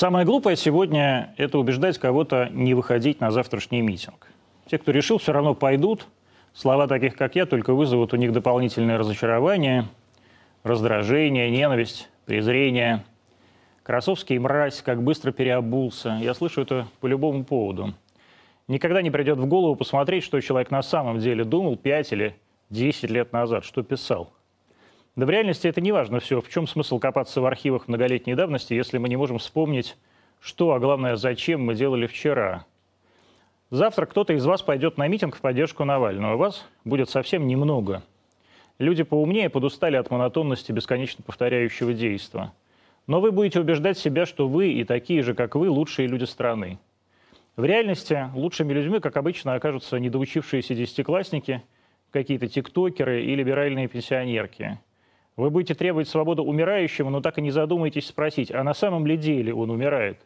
Самое глупое сегодня – это убеждать кого-то не выходить на завтрашний митинг. Те, кто решил, все равно пойдут. Слова таких, как я, только вызовут у них дополнительное разочарование, раздражение, ненависть, презрение. Красовский мразь, как быстро переобулся. Я слышу это по любому поводу. Никогда не придет в голову посмотреть, что человек на самом деле думал 5 или 10 лет назад, что писал. Да в реальности это не важно все. В чем смысл копаться в архивах многолетней давности, если мы не можем вспомнить, что, а главное, зачем мы делали вчера? Завтра кто-то из вас пойдет на митинг в поддержку Навального. Вас будет совсем немного. Люди поумнее подустали от монотонности бесконечно повторяющего действия. Но вы будете убеждать себя, что вы и такие же, как вы, лучшие люди страны. В реальности лучшими людьми, как обычно, окажутся недоучившиеся десятиклассники, какие-то тиктокеры и либеральные пенсионерки – вы будете требовать свободы умирающему, но так и не задумаетесь спросить, а на самом ли деле он умирает?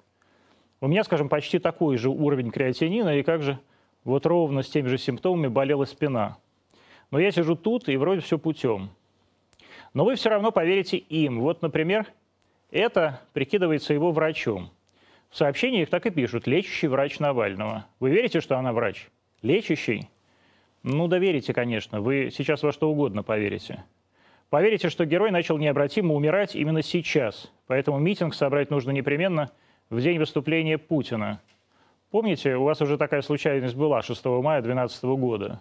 У меня, скажем, почти такой же уровень креатинина, и как же вот ровно с теми же симптомами болела спина. Но я сижу тут, и вроде все путем. Но вы все равно поверите им. Вот, например, это прикидывается его врачом. В сообщениях так и пишут «лечащий врач Навального». Вы верите, что она врач? Лечащий? Ну, доверите, конечно. Вы сейчас во что угодно поверите. Поверите, что герой начал необратимо умирать именно сейчас, поэтому митинг собрать нужно непременно в день выступления Путина. Помните, у вас уже такая случайность была 6 мая 2012 года.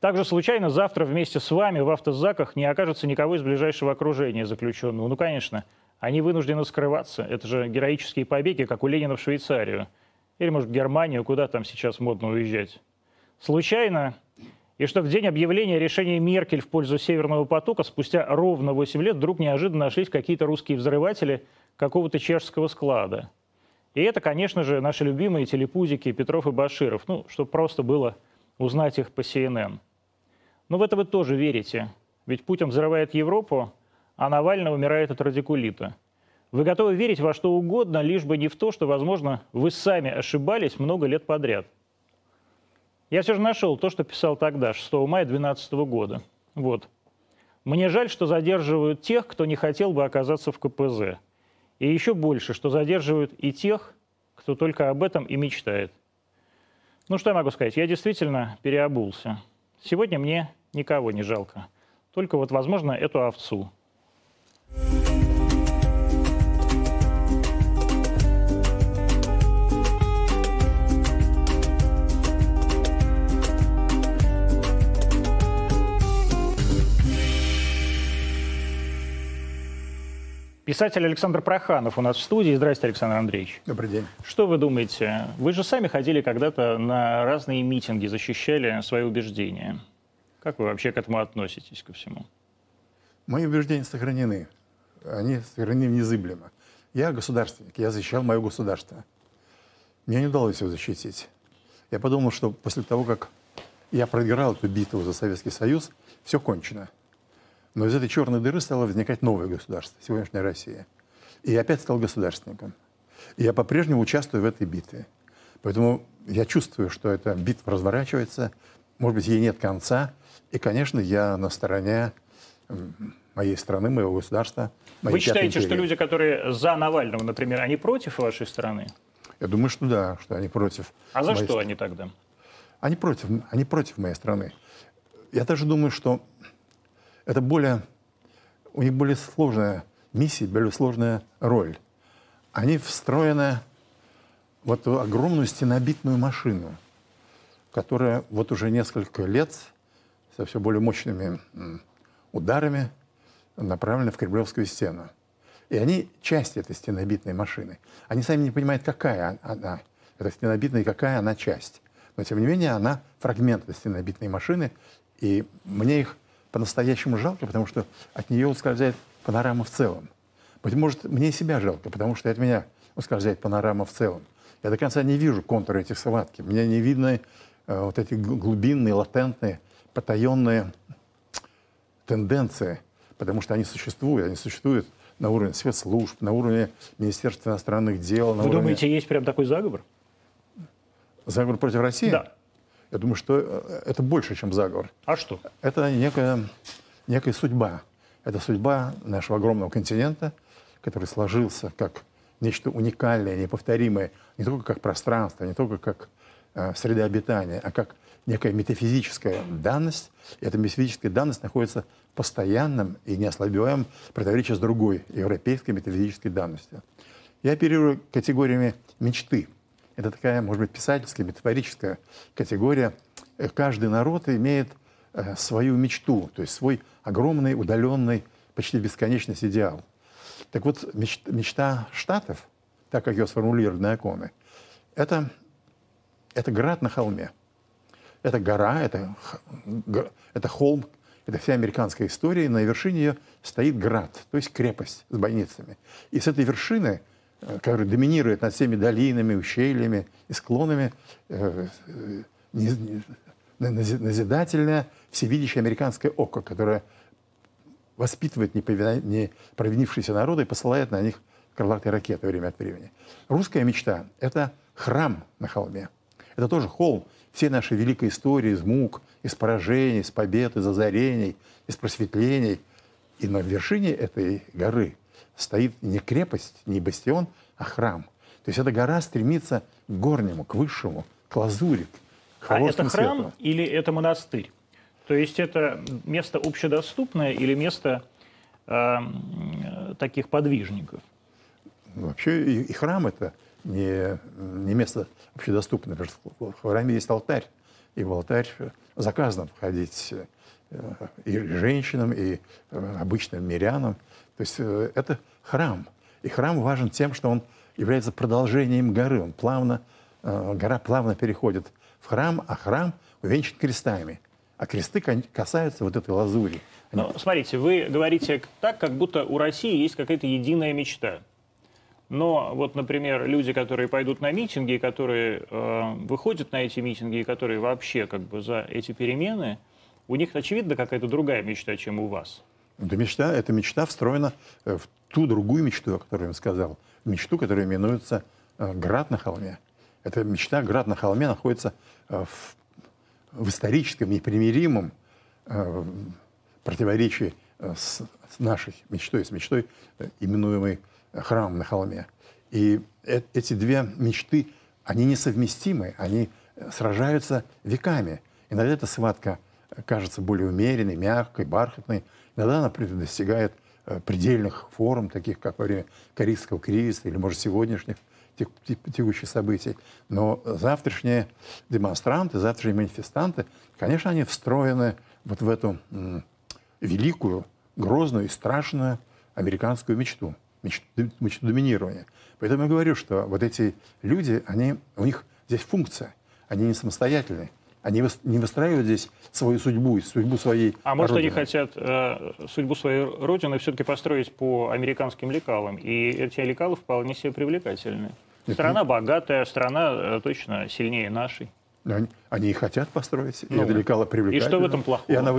Также случайно завтра вместе с вами в автозаках не окажется никого из ближайшего окружения заключенного. Ну, конечно, они вынуждены скрываться. Это же героические побеги, как у Ленина в Швейцарию. Или, может, в Германию, куда там сейчас модно уезжать. Случайно и что в день объявления решения Меркель в пользу Северного потока спустя ровно 8 лет вдруг неожиданно нашлись какие-то русские взрыватели какого-то чешского склада. И это, конечно же, наши любимые телепузики Петров и Баширов, ну, чтобы просто было узнать их по CNN. Но в это вы тоже верите, ведь Путин взрывает Европу, а Навальный умирает от радикулита. Вы готовы верить во что угодно, лишь бы не в то, что, возможно, вы сами ошибались много лет подряд. Я все же нашел то, что писал тогда, 6 мая 2012 года. Вот. Мне жаль, что задерживают тех, кто не хотел бы оказаться в КПЗ. И еще больше, что задерживают и тех, кто только об этом и мечтает. Ну, что я могу сказать? Я действительно переобулся. Сегодня мне никого не жалко. Только вот, возможно, эту овцу. Писатель Александр Проханов у нас в студии. Здравствуйте, Александр Андреевич. Добрый день. Что вы думаете? Вы же сами ходили когда-то на разные митинги, защищали свои убеждения. Как вы вообще к этому относитесь, ко всему? Мои убеждения сохранены. Они сохранены незыблемо. Я государственник, я защищал мое государство. Мне не удалось его защитить. Я подумал, что после того, как я проиграл эту битву за Советский Союз, все кончено. Но из этой черной дыры стало возникать новое государство, сегодняшняя Россия. И я опять стал государственником. И я по-прежнему участвую в этой битве. Поэтому я чувствую, что эта битва разворачивается, может быть, ей нет конца. И, конечно, я на стороне моей страны, моего государства. Моей Вы считаете, империи. что люди, которые за Навального, например, они против вашей страны? Я думаю, что да, что они против. А за что страны. они тогда? Они против, они против моей страны. Я даже думаю, что это более, у них более сложная миссия, более сложная роль. Они встроены в эту огромную стенобитную машину, которая вот уже несколько лет со все более мощными ударами направлена в Кремлевскую стену. И они часть этой стенобитной машины. Они сами не понимают, какая она, эта стенобитная, какая она часть. Но, тем не менее, она фрагмент этой стенобитной машины, и мне их по-настоящему жалко, потому что от нее ускользает панорама в целом. Быть может, мне себя жалко, потому что от меня ускользает панорама в целом. Я до конца не вижу контуры этих схватки. Мне не видны э, вот эти глубинные, латентные, потаенные тенденции, потому что они существуют. Они существуют на уровне спецслужб, на уровне Министерства иностранных дел. Вы уровне... думаете, есть прям такой заговор? Заговор против России? Да. Я думаю, что э, это больше, чем заговор. А что? Это некая, некая судьба. Это судьба нашего огромного континента, который сложился как нечто уникальное, неповторимое, не только как пространство, не только как э, среда обитания, а как некая метафизическая данность. И эта метафизическая данность находится в постоянном и неослабеваемом противоречии с другой европейской метафизической данностью. Я оперирую категориями мечты. Это такая, может быть, писательская, метафорическая категория. Каждый народ имеет э, свою мечту, то есть свой огромный, удаленный, почти бесконечность идеал. Так вот, мечта, Штатов, так как ее сформулировали на иконы, это, это град на холме. Это гора, это, это холм, это вся американская история, и на вершине ее стоит град, то есть крепость с бойницами. И с этой вершины, э, которая доминирует над всеми долинами, ущельями и склонами, э, э, назидательное, всевидящее американское око, которое воспитывает не провинившиеся народы и посылает на них крылатые ракеты время от времени. Русская мечта — это храм на холме. Это тоже холм всей нашей великой истории из мук, из поражений, из побед, из озарений, из просветлений. И на вершине этой горы стоит не крепость, не бастион, а храм. То есть эта гора стремится к горнему, к высшему, к лазури, к А это храм свету. или это монастырь? То есть это место общедоступное или место э, таких подвижников? Вообще и, и храм это не, не место общедоступное, в храме есть алтарь, и в алтарь заказано входить э, и женщинам, и э, обычным мирянам. То есть э, это храм. И храм важен тем, что он является продолжением горы. Он плавно, гора плавно переходит в храм, а храм увенчан крестами. А кресты касаются вот этой лазури. Ну, смотрите, вы говорите так, как будто у России есть какая-то единая мечта. Но вот, например, люди, которые пойдут на митинги, которые э, выходят на эти митинги, которые вообще как бы за эти перемены, у них, очевидно, какая-то другая мечта, чем у вас. Эта мечта, эта мечта встроена э, в ту другую мечту, о которой я сказал. Мечту, которая именуется э, «Град на холме». Эта мечта «Град на холме» находится э, в, в историческом непримиримом э, противоречии э, с, с нашей мечтой, с мечтой, э, именуемой храм на холме. И эти две мечты, они несовместимы, они э, сражаются веками. Иногда эта схватка кажется более умеренной, мягкой, бархатной. Иногда она достигает э, предельных форм, таких как во время Корейского кризиса или, может, сегодняшних текущих событий. Но завтрашние демонстранты, завтрашние манифестанты, конечно, они встроены вот в эту великую, грозную и страшную американскую мечту мечту доминирования. Поэтому я говорю, что вот эти люди, они, у них здесь функция, они не самостоятельные. Они не выстраивают здесь свою судьбу, судьбу своей А может, родины. они хотят э, судьбу своей родины все-таки построить по американским лекалам, и эти лекалы вполне себе привлекательны. Страна богатая, страна э, точно сильнее нашей. Они, они и хотят построить, ну, и это лекало привлекательно. И что в этом плохого? И она,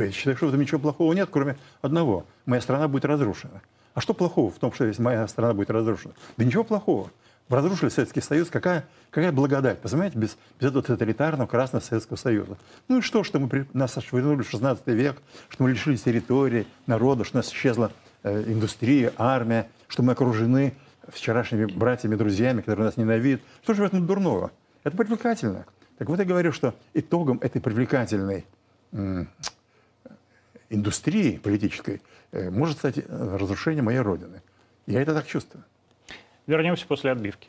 я считаю, что в этом ничего плохого нет, кроме одного. Моя страна будет разрушена. А что плохого в том, что если моя страна будет разрушена? Да ничего плохого. Разрушили Советский Союз, какая, какая благодать, понимаете, без, без этого тоталитарного Красного Советского Союза. Ну и что, что мы при, нас отшвырнули в 16 век, что мы лишились территории, народа, что у нас исчезла э, индустрия, армия, что мы окружены вчерашними братьями, друзьями, которые нас ненавидят. Что же в этом дурного? Это привлекательно. Так вот я говорю, что итогом этой привлекательной индустрии политической э, может стать э, разрушение моей Родины. Я это так чувствую. Вернемся после отбивки.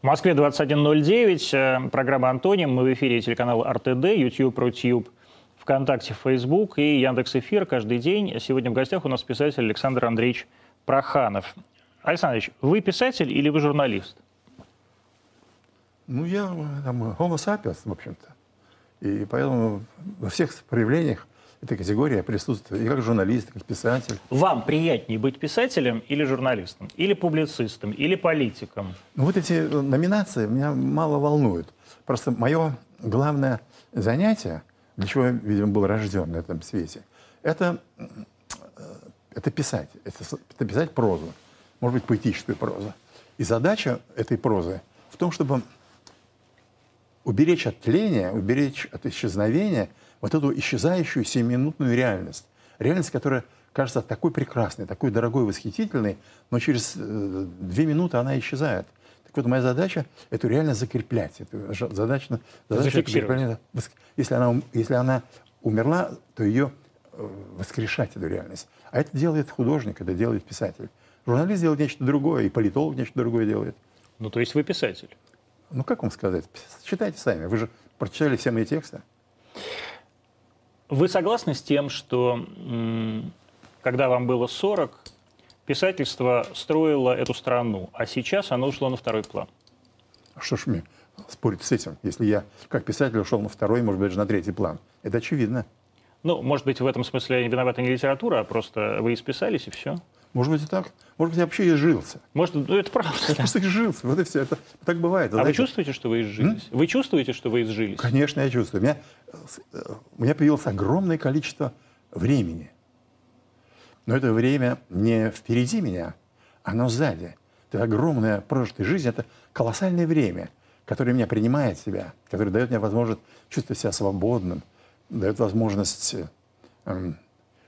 В Москве 21.09, э, программа «Антоним». Мы в эфире телеканал РТД, YouTube, Рутюб. ВКонтакте, Facebook и Яндекс Эфир каждый день. Сегодня в гостях у нас писатель Александр Андреевич Проханов. Александр Андреевич, вы писатель или вы журналист? Ну, я там, homo sapiens, в общем-то. И поэтому во всех проявлениях этой категории присутствую и как журналист, и как писатель. Вам приятнее быть писателем или журналистом? Или публицистом? Или политиком? Ну, вот эти номинации меня мало волнуют. Просто мое главное занятие для чего я, видимо, был рожден на этом свете, это, это писать. Это, это писать прозу. Может быть, поэтическую прозу. И задача этой прозы в том, чтобы уберечь от тления, уберечь от исчезновения вот эту исчезающую семиминутную реальность. Реальность, которая кажется такой прекрасной, такой дорогой, восхитительной, но через э, две минуты она исчезает. Так вот, моя задача — эту реальность закреплять. Эту задача, задача это если, она, если она умерла, то ее э, воскрешать, эту реальность. А это делает художник, это делает писатель. Журналист делает нечто другое, и политолог нечто другое делает. Ну, то есть вы писатель? Ну, как вам сказать? Читайте сами. Вы же прочитали все мои тексты. Вы согласны с тем, что когда вам было 40, писательство строило эту страну, а сейчас оно ушло на второй план? А что ж мне спорить с этим, если я как писатель ушел на второй, может быть, даже на третий план? Это очевидно. Ну, может быть, в этом смысле виновата не литература, а просто вы исписались и все. Может быть, и так. Может быть, я вообще изжился. Может, ну это правда. Я просто изжился. Вот и все. Это так бывает. А вы чувствуете, что вы изжились? М? Вы чувствуете, что вы изжились? Конечно, я чувствую. У меня, у меня появилось огромное количество времени. Но это время не впереди меня, оно сзади. Это огромная прожитая жизнь, это колоссальное время, которое меня принимает себя, которое дает мне возможность чувствовать себя свободным, дает возможность эм,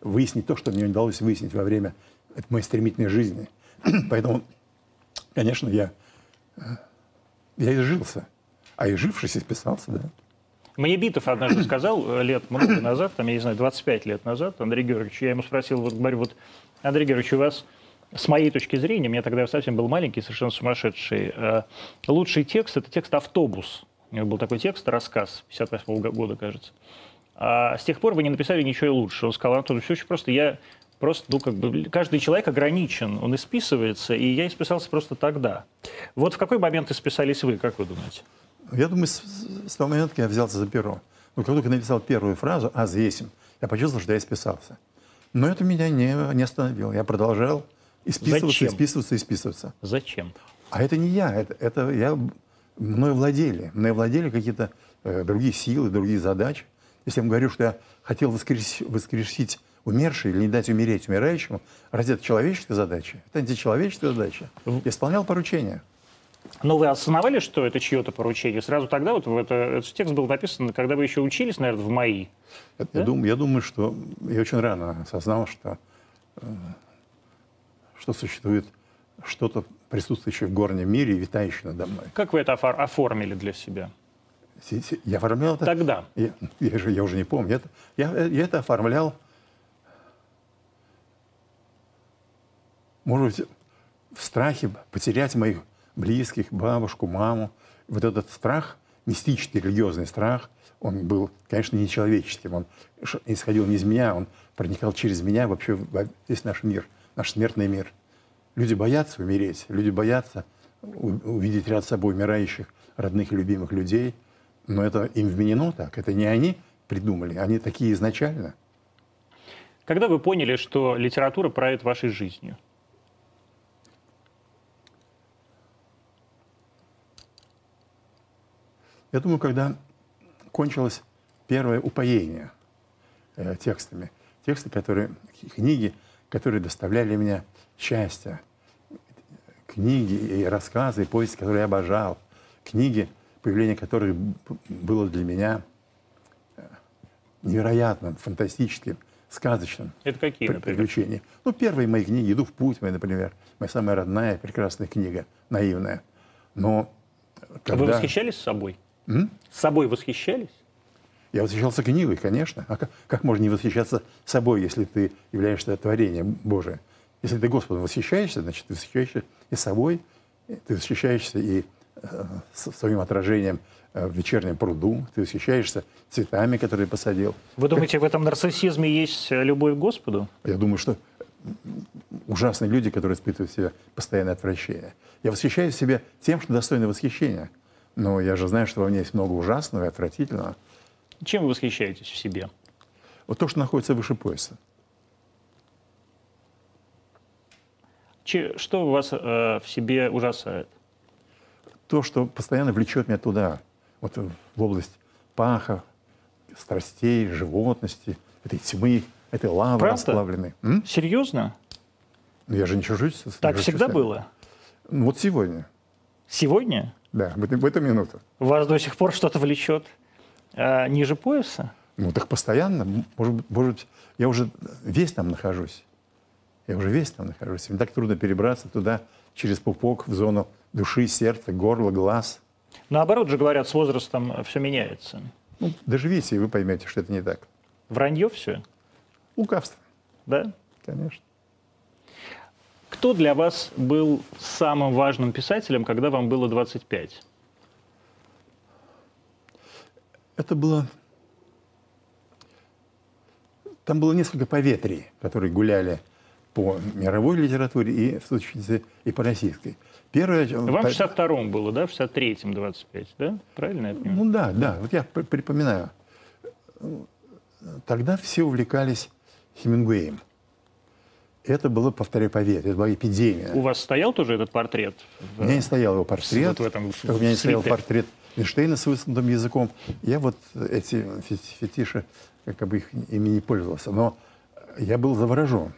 выяснить то, что мне не удалось выяснить во время это моей стремительной жизни. Поэтому, конечно, я, э, я изжился. А изжившись, исписался, да. Мне Битов однажды сказал э, лет много назад, там, я не знаю, 25 лет назад, Андрей Георгиевич, я ему спросил, вот говорю, вот, Андрей Георгиевич, у вас, с моей точки зрения, мне тогда совсем был маленький, совершенно сумасшедший, э, лучший текст – это текст «Автобус». У него был такой текст, рассказ 58 -го года, кажется. А с тех пор вы не написали ничего лучше. Он сказал, Антон, все очень просто, я Просто, ну, как бы, каждый человек ограничен, он исписывается, и я исписался просто тогда. Вот в какой момент исписались вы, как вы думаете? Я думаю, с, с того момента, когда я взялся за перо. Ну, как только написал первую фразу «а здесь», я почувствовал, что я исписался. Но это меня не, не остановило. Я продолжал исписываться, Зачем? исписываться, исписываться. Зачем? А это не я, это, это я, мною владели. Мною владели какие-то э, другие силы, другие задачи. Если я вам говорю, что я хотел воскресить, воскресить умерший или не дать умереть умирающему, разве это человеческая задача? Это античеловеческая задача. Исполнял поручение. Но вы осознавали, что это чье-то поручение? Сразу тогда вот это, этот текст был написан, когда вы еще учились, наверное, в МАИ. Я, да? я, думаю, я думаю, что я очень рано осознал, что, э, что существует что-то присутствующее в горнем мире и витающее надо мной. Как вы это оформили для себя? Я оформлял это... Тогда? Я, я, же, я уже не помню. Это, я, я это оформлял может быть, в страхе потерять моих близких, бабушку, маму. Вот этот страх, мистический религиозный страх, он был, конечно, нечеловеческим. Он исходил не из меня, он проникал через меня вообще в весь наш мир, наш смертный мир. Люди боятся умереть, люди боятся увидеть ряд собой умирающих родных и любимых людей. Но это им вменено так. Это не они придумали, они такие изначально. Когда вы поняли, что литература правит вашей жизнью? Я думаю, когда кончилось первое упоение э, текстами, тексты, которые, книги, которые доставляли мне счастье, книги и рассказы, и повести, которые я обожал, книги, появление которых было для меня э, невероятным, фантастическим, сказочным Это какие, например? приключением. Ну, первые мои книги «Иду в путь», моя, например, моя самая родная, прекрасная книга, наивная. Но когда... Вы восхищались собой? М? С собой восхищались? Я восхищался книгой, конечно. А как, как можно не восхищаться собой, если ты являешься творением Божие? Если ты Господом восхищаешься, значит, ты восхищаешься и собой, ты восхищаешься и э, своим отражением э, в вечернем пруду, ты восхищаешься цветами, которые посадил. Вы думаете, как... в этом нарциссизме есть э, любовь к Господу? Я думаю, что ужасные люди, которые испытывают в себе постоянное отвращение. Я восхищаюсь себе тем, что достойно восхищения – но я же знаю, что во мне есть много ужасного и отвратительного. Чем вы восхищаетесь в себе? Вот то, что находится выше пояса. Че, что у вас э, в себе ужасает? То, что постоянно влечет меня туда, вот в область паха, страстей, животности, этой тьмы, этой лавы Правда? расплавленной. М? Серьезно? Ну, я же не чужусь. Так всегда было? Ну, Вот сегодня, Сегодня да, в, эту- в эту минуту. вас до сих пор что-то влечет а, ниже пояса? Ну, так постоянно. Может, быть- может я уже весь там нахожусь. Я уже весь там нахожусь. Мне так трудно перебраться туда через пупок в зону души, сердца, горла, глаз. Наоборот же говорят, с возрастом все меняется. Ну, доживите, и вы поймете, что это не так. Вранье все, Лукавство, да? конечно. Кто для вас был самым важным писателем, когда вам было 25? Это было... Там было несколько поветрий, которые гуляли по мировой литературе и, в сущности, и по российской. Первое... Вам по- в 62-м было, да? В 63-м 25, да? Правильно я понимаю? Ну да, да, вот я припоминаю. Тогда все увлекались Хемингуэем. Это было, повторяю, поверь, это была эпидемия. У вас стоял тоже этот портрет? У меня не стоял его портрет, вот в этом, в- как у меня не стоял портрет Эйнштейна с высунутым языком. Я вот эти фе- фетиши, как бы их ими не пользовался. Но я был заворожен.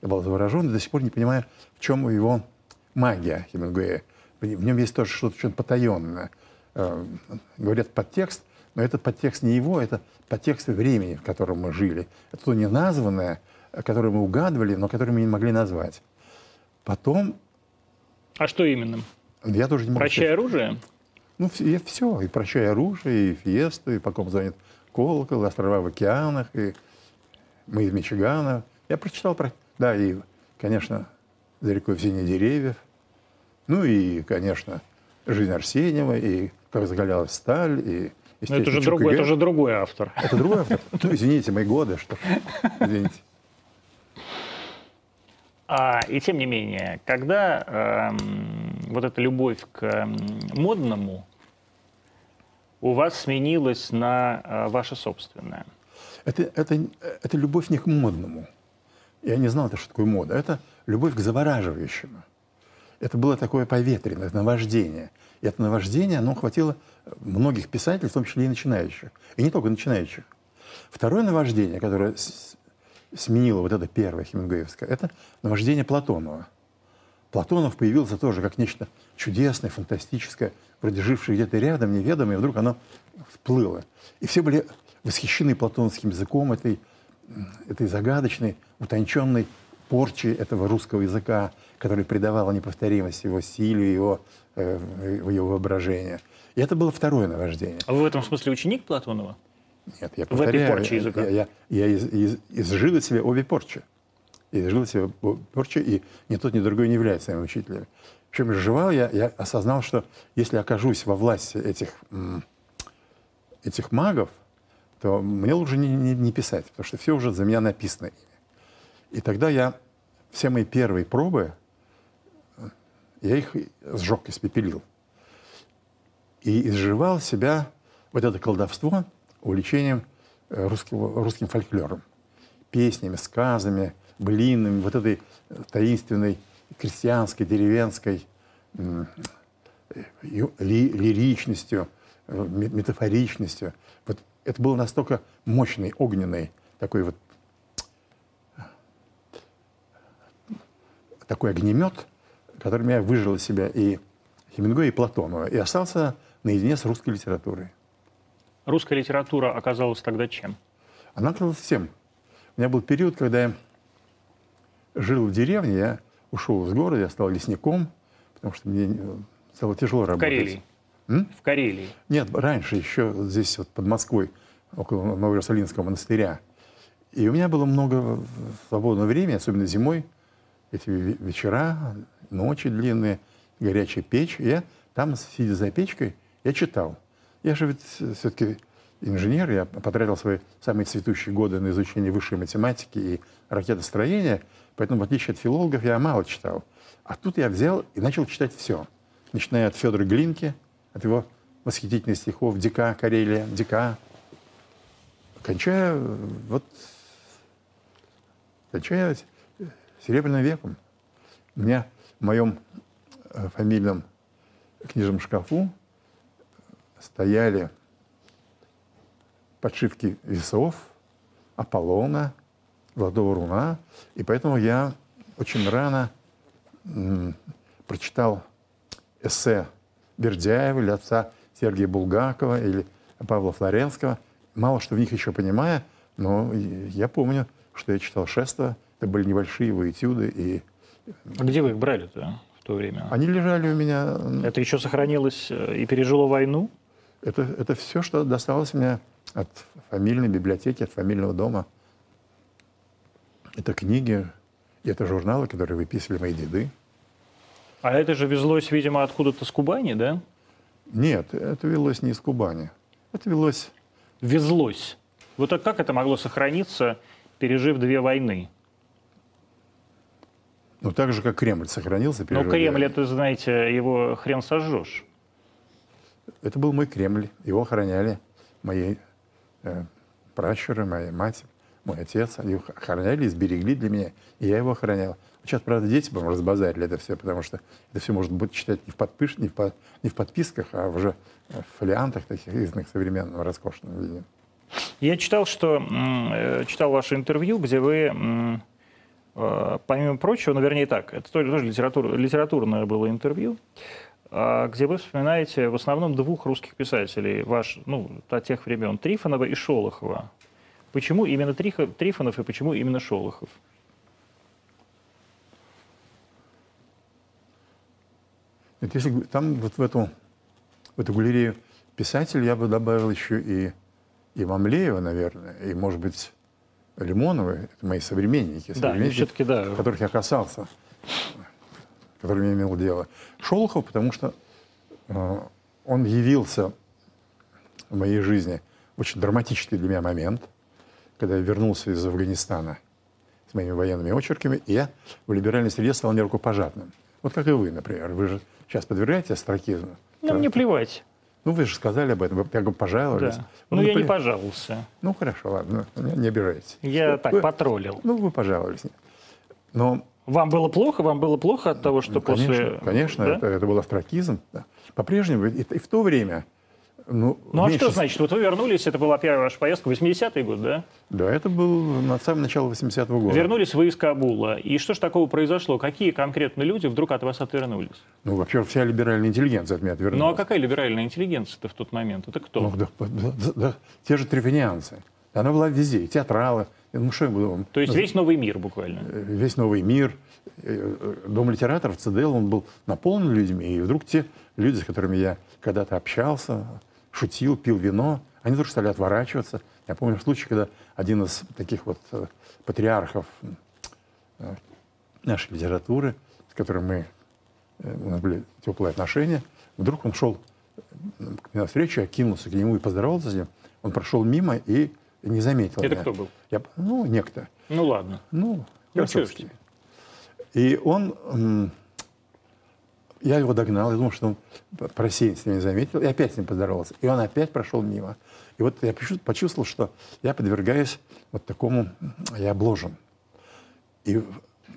Я был заворожен и до сих пор не понимаю, в чем его магия Хемингуэя. В в нем есть тоже что-то что потаенное. Э, Говорят подтекст, но этот подтекст не его, это подтекст времени, в котором мы жили. Это то неназванное, которое мы угадывали, но которое мы не могли назвать. Потом, А что именно? я тоже не могу Прощай оружие? ну, все, все. И «Прощай оружие», и «Фиесту», и «По ком звонит колокол», и «Острова в океанах», и «Мы из Мичигана». Я прочитал про... Да, и, конечно, «За рекой в сине деревьев». Ну и, конечно, «Жизнь Арсеньева», и «Как закалялась сталь», и... Ну, это, же другой, и это же другой автор. Это другой автор? Ну, извините, мои годы, что... Извините. А, и тем не менее, когда эм, вот эта любовь к эм, модному у вас сменилась на э, ваше собственное, Это, это, это любовь не к модному. Я не знал, что такое мода. Это любовь к завораживающему. Это было такое поветренное наваждение. И это наваждение, оно хватило многих писателей, в том числе и начинающих. И не только начинающих. Второе наваждение, которое сменило вот это первое хемингуэевское, это наваждение Платонова. Платонов появился тоже как нечто чудесное, фантастическое, вроде жившее где-то рядом, неведомое, и вдруг оно всплыло. И все были восхищены платоновским языком, этой, этой загадочной, утонченной порчи этого русского языка, который придавала неповторимость его стилю, его, э, его воображению. И это было второе наваждение. а вы в этом смысле ученик Платонова? Нет, я В этой повторяю, порче языка. Я, я, я из- из- изжил из себя обе порчи. Я изжил из себя обе порчи, и ни тот, ни другой не является моим учителем. Причем изживал я, я осознал, что если окажусь во власти этих, этих магов, то мне лучше не, не- не писать, потому что все уже за меня написано ими. И тогда я все мои первые пробы, э, я их сжег, испепелил. И изживал себя вот это колдовство увлечением э, русского, русским фольклором. Песнями, сказами, блинами, вот этой э, таинственной крестьянской, деревенской э, ли- лиричностью, ме- метафоричностью. Вот это был настолько мощный, огненный такой вот такой огнемет, которым я выжил из себя и Хемингуэя, и Платонова, и остался наедине с русской литературой. Русская литература оказалась тогда чем? Она оказалась всем. У меня был период, когда я жил в деревне, я ушел из города, я стал лесником, потому что мне э, стало тяжело В работать. Карелии. М? В Карелии. Нет, раньше, еще здесь, вот под Москвой, около Новоиерусалимского монастыря. И у меня было много свободного времени, особенно зимой, эти ве- вечера, ночи длинные, горячая печь. И я там, сидя за печкой, я читал. Я же ведь все-таки инженер, я потратил свои самые цветущие годы на изучение высшей математики и ракетостроения, поэтому, в отличие от филологов, я мало читал. А тут я взял и начал читать все. Начиная от Федора Глинки, от его восхитительных стихов «Дика Карелия», «Дика», кончая э, вот кончая с- Серебряным веком. У меня в моем э, фамильном книжном шкафу стояли подшивки весов, Аполлона, Золотого руна, и поэтому я очень рано м, прочитал эссе Бердяева или отца Сергея Булгакова или Павла Флоренского, мало что в них еще понимая, но я помню, что я читал Шества, это были небольшие его этюды. И... А где вы их брали-то в то время? Они лежали у меня... Это еще сохранилось э, и пережило войну? Это, это все, что досталось мне от фамильной библиотеки, от фамильного дома. Это книги, это журналы, которые выписывали мои деды. А это же везлось, видимо, откуда-то с Кубани, да? Нет, это велось не из Кубани. Это велось... Везлось. Вот а как это могло сохраниться, пережив две войны? Ну, так же, как Кремль сохранился. Ну, Кремль, это, знаете, его хрен сожжешь. Это был мой Кремль. Его охраняли мои э, пращуры, моя мать, мой отец. Его охраняли и сберегли для меня. И я его охранял. Сейчас, правда, дети, по-моему, разбазарили это все, потому что это все можно будет читать не в, подпиш... не в, по... не в подписках, а уже в фолиантах таких изданных современном роскошном виде. Я читал, что э, читал ваше интервью, где вы, э, помимо прочего, ну, вернее так, это тоже литератур, литературное было интервью, где вы вспоминаете в основном двух русских писателей, ваш, ну, от тех времен, Трифонова и Шолохова. Почему именно Трифонов и почему именно Шолохов? Нет, если там вот в эту, в эту галерею писателей я бы добавил еще и, и Мамлеева, наверное, и, может быть, Лимонова, это мои современники, да, современники да. которых я касался, которыми я имел дело. Шолохов, потому что э, он явился в моей жизни очень драматический для меня момент, когда я вернулся из Афганистана с моими военными очерками, и я в либеральной среде стал нерукопожатным. Вот как и вы, например. Вы же сейчас подвергаете астракизму? Ну, мне плевать. Ну, вы же сказали об этом, вы как бы пожаловались. Да. Ну, ну я не пожаловался. Ну, хорошо, ладно, не, не обижайтесь. Я ну, так вы, потроллил. Ну, вы пожаловались. Но... Вам было плохо? Вам было плохо от того, что ну, конечно, после... Конечно, да? это, это был астракизм. Да. По-прежнему, и, и в то время ну, ну а что значит? Вот вы вернулись, это была первая ваша поездка, 80-й год, да? Да, это был на самом начале 80-го года. Вернулись вы из Кабула. И что же такого произошло? Какие конкретно люди вдруг от вас отвернулись? Ну, вообще, вся либеральная интеллигенция от меня отвернулась. Ну, а какая либеральная интеллигенция-то в тот момент? Это кто? Ну, да, да, да, да, те же трифонианцы. Она была везде, театралы. Ну, что я буду... То есть весь новый мир буквально? Э, весь новый мир. Э, Дом литераторов, ЦДЛ, он был наполнен людьми. И вдруг те люди, с которыми я когда-то общался, шутил, пил вино, они тоже стали отворачиваться. Я помню случай, когда один из таких вот э, патриархов нашей литературы, с которым мы, у нас были теплые отношения, вдруг он шел к мне навстречу, я кинулся к нему и поздоровался с ним. Он прошел мимо и не заметил Это меня. кто был? Я, ну, некто. Ну, ладно. Ну, ну И он я его догнал, я думал, что он просеянно с ним заметил, и опять с ним поздоровался. И он опять прошел мимо. И вот я почувствовал, что я подвергаюсь вот такому, я обложен. И,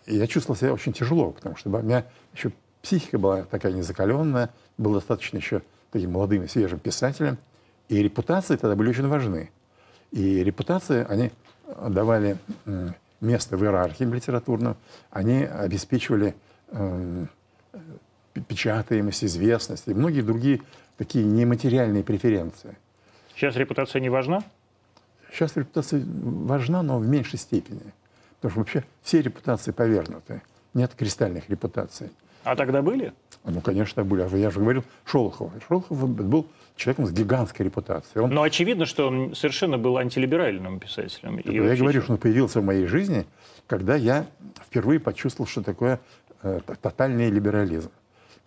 и я чувствовал себя очень тяжело, потому что у меня еще психика была такая незакаленная, был достаточно еще таким молодым и свежим писателем. И репутации тогда были очень важны. И репутации, они давали место в иерархии литературном, они обеспечивали печатаемость, известность и многие другие такие нематериальные преференции. Сейчас репутация не важна? Сейчас репутация важна, но в меньшей степени. Потому что вообще все репутации повернуты. Нет кристальных репутаций. А тогда были? Ну, конечно, были. А я же говорил Шолохов. Шолохов был человеком с гигантской репутацией. Он... Но очевидно, что он совершенно был антилиберальным писателем. И я говорю, что он появился в моей жизни, когда я впервые почувствовал, что такое э, тотальный либерализм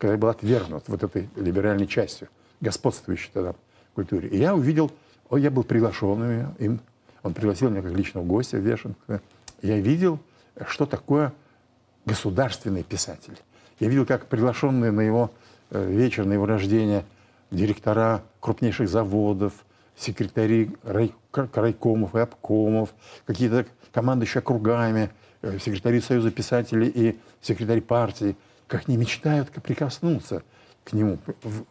когда я был отвергнут вот этой либеральной частью, господствующей тогда культуре. И я увидел, о, я был приглашенным им, он пригласил меня как личного гостя в Вешенко. Я видел, что такое государственный писатель. Я видел, как приглашенные на его э, вечер, на его рождение директора крупнейших заводов, секретари рай, райкомов и обкомов, какие-то командующие округами, э, секретари Союза писателей и секретарь партии – как не мечтают прикоснуться к нему,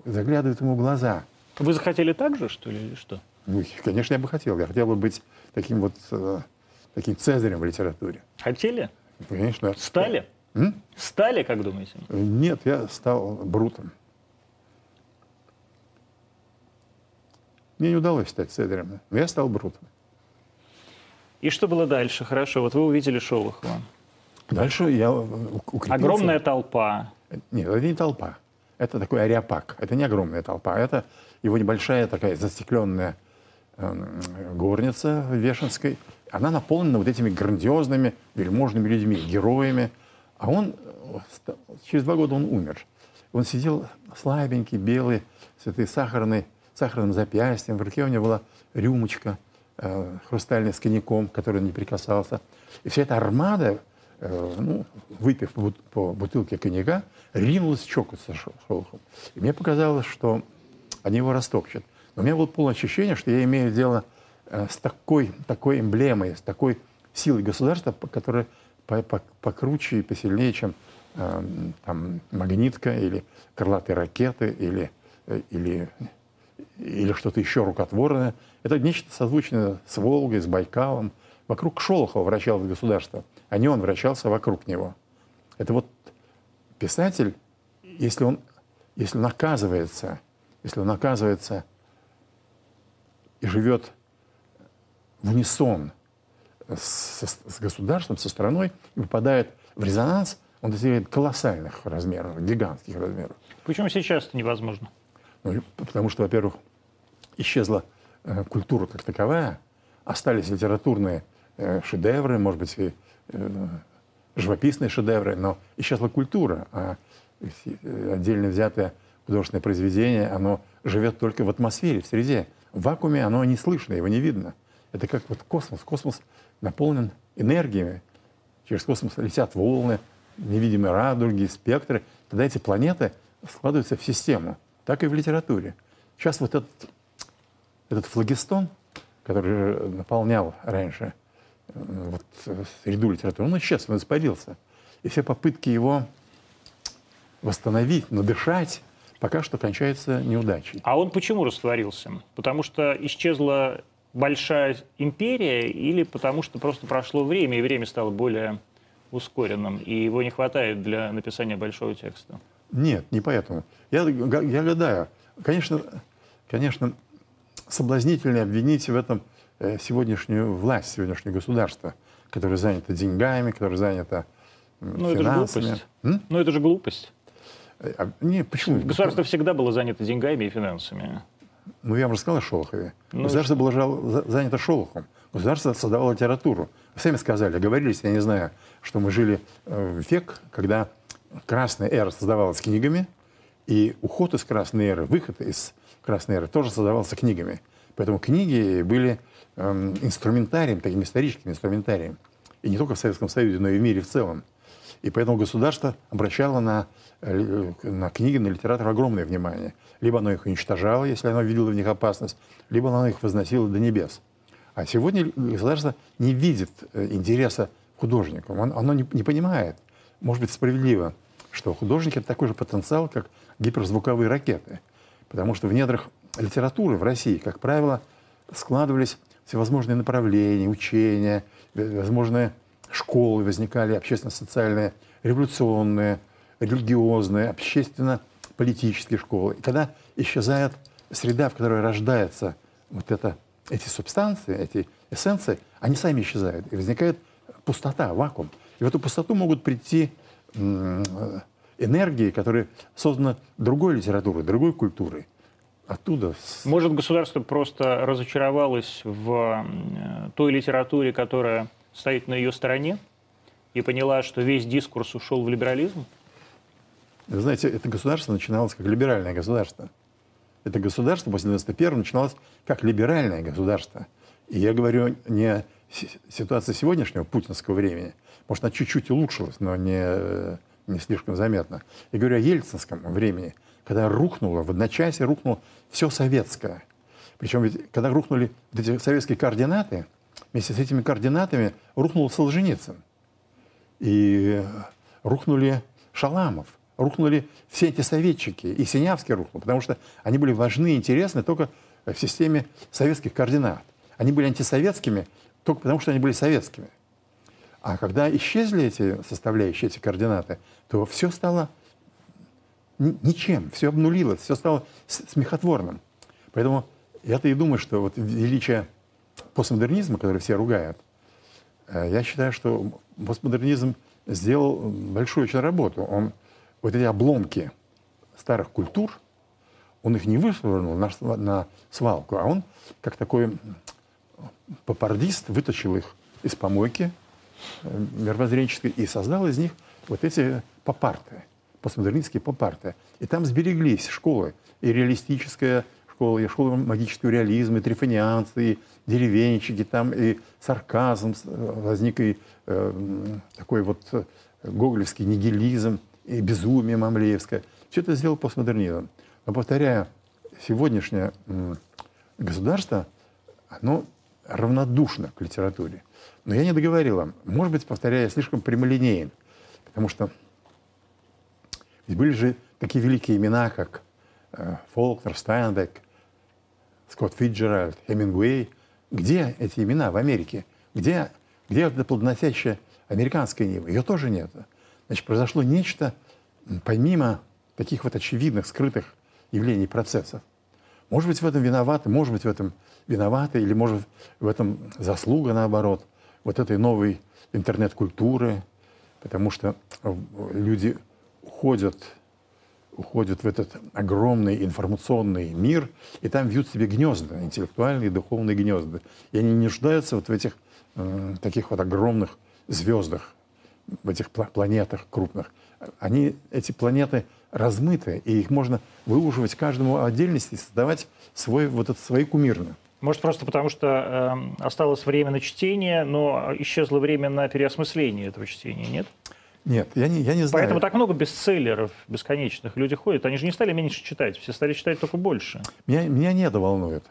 заглядывают ему в глаза. Вы захотели так же, что ли, или что? Ну, конечно, я бы хотел. Я хотел бы быть таким вот, э, таким цезарем в литературе. Хотели? Конечно. Стали? М? Стали, как думаете? Нет, я стал брутом. Мне не удалось стать но я стал брутом. И что было дальше? Хорошо, вот вы увидели Шолохова. Дальше я укрепился. Огромная толпа. Нет, это не толпа. Это такой ариапак. Это не огромная толпа. Это его небольшая такая застекленная э, горница Вешенской. Она наполнена вот этими грандиозными, вельможными людьми, героями. А он, через два года он умер. Он сидел слабенький, белый, с этой сахарной, сахарным запястьем. В руке у него была рюмочка э, хрустальная с коньяком, который он не прикасался. И вся эта армада Э, ну, выпив по бутылке коньяка, ринулась чокаться с Шолохом. И мне показалось, что они его растопчут. Но у меня было полное ощущение, что я имею дело э, с такой, такой эмблемой, с такой силой государства, которая покруче и посильнее, чем э, там, магнитка или крылатые ракеты или, или, или что-то еще рукотворное. Это нечто созвучное с Волгой, с Байкалом. Вокруг Шолохова вращалось государство – а не он вращался вокруг него. Это вот писатель, если он, если он оказывается, если он оказывается и живет в унисон с, с государством, со страной, и попадает в резонанс, он достигает колоссальных размеров, гигантских размеров. Почему сейчас это невозможно? Ну, потому что, во-первых, исчезла э, культура как таковая, остались литературные э, шедевры, может быть, и Э, живописные шедевры, но исчезла культура, а отдельно взятое художественное произведение, оно живет только в атмосфере, в среде. В вакууме оно не слышно, его не видно. Это как вот космос. Космос наполнен энергиями. Через космос летят волны, невидимые радуги, спектры. Тогда эти планеты складываются в систему. Так и в литературе. Сейчас вот этот, этот флагистон, который наполнял раньше вот, среду литературы, он исчез, он испарился. И все попытки его восстановить, надышать, пока что кончаются неудачей. А он почему растворился? Потому что исчезла большая империя или потому что просто прошло время, и время стало более ускоренным, и его не хватает для написания большого текста? Нет, не поэтому. Я, я гадаю. Конечно, конечно, соблазнительно обвинить в этом Э, сегодняшнюю власть, сегодняшнее государство, которое занято деньгами, которое занято Это же глупость. М? Ну, это же глупость. А, не, почему? Государство всегда было занято деньгами и финансами. Ну, я вам рассказал о Шолохове. Ну, государство было жал, занято Шолохом. Государство создавало литературу. Вы сами сказали, говорились, я не знаю, что мы жили э, в век, когда красная эра создавалась книгами, и уход из красной эры, выход из красной эры тоже создавался книгами. Поэтому книги были Эм, инструментарием, таким историческим инструментарием. И не только в Советском Союзе, но и в мире в целом. И поэтому государство обращало на, э, на книги, на литературу огромное внимание. Либо оно их уничтожало, если оно видело в них опасность, либо оно их возносило до небес. А сегодня государство не видит э, интереса художников, оно не, не понимает, может быть, справедливо, что художники — это такой же потенциал, как гиперзвуковые ракеты. Потому что в недрах литературы в России, как правило, складывались всевозможные направления, учения, возможные школы возникали, общественно-социальные, революционные, религиозные, общественно-политические школы. И когда исчезает среда, в которой рождается вот это, эти субстанции, эти эссенции, они сами исчезают. И возникает пустота, вакуум. И в эту пустоту могут прийти энергии, которые созданы другой литературой, другой культурой оттуда. Может, государство просто разочаровалось в э, той литературе, которая стоит на ее стороне, и поняла, что весь дискурс ушел в либерализм? Вы знаете, это государство начиналось как либеральное государство. Это государство после 91 начиналось как либеральное государство. И я говорю не о ситуации сегодняшнего путинского времени. Может, она чуть-чуть улучшилась, но не, не слишком заметно. Я говорю о ельцинском времени – когда рухнуло, в одночасье рухнуло все советское. Причем ведь, когда рухнули эти советские координаты, вместе с этими координатами рухнул Солженицын. И рухнули Шаламов, рухнули все эти советчики, и Синявский рухнул, потому что они были важны и интересны только в системе советских координат. Они были антисоветскими только потому, что они были советскими. А когда исчезли эти составляющие, эти координаты, то все стало ничем, все обнулилось, все стало смехотворным. Поэтому я-то и думаю, что вот величие постмодернизма, который все ругают, э, я считаю, что постмодернизм сделал большую очень работу. Он вот эти обломки старых культур, он их не вышвырнул на, на свалку, а он, как такой попардист, вытащил их из помойки мировоззренческой и создал из них вот эти попарты, постмодернистские попарты. И там сбереглись школы, и реалистическая школа, и школа магического реализма, и трифонианцы, и деревенщики, там и сарказм э, возник, и э, такой вот э, гоголевский нигилизм, и безумие мамлеевское. Все это сделал постмодернизм. Но, повторяю, сегодняшнее государство, оно равнодушно к литературе. Но я не договорила. Может быть, повторяю, слишком прямолинеен. Потому что ведь были же такие великие имена, как э, Фолкнер, Стайнбек, Скотт Фитджеральд, Хемингуэй. Где эти имена в Америке? Где, где эта плодоносящая американская нива? Ее тоже нет. Значит, произошло нечто помимо таких вот очевидных, скрытых явлений, процессов. Может быть, в этом виноваты, может быть, в этом виноваты, или может в этом заслуга, наоборот, вот этой новой интернет-культуры, потому что э, люди уходят, уходят в этот огромный информационный мир, и там вьют себе гнезда, интеллектуальные, духовные гнезда. И они не нуждаются вот в этих э, таких вот огромных звездах, в этих планетах крупных. Они, эти планеты размыты, и их можно выуживать каждому отдельности и создавать свой, вот это, свои кумирные. Может, просто потому, что э, осталось время на чтение, но исчезло время на переосмысление этого чтения, нет? Нет, я не, я не знаю. Поэтому так много бестселлеров бесконечных. Люди ходят, они же не стали меньше читать, все стали читать только больше. Меня, меня не это волнует.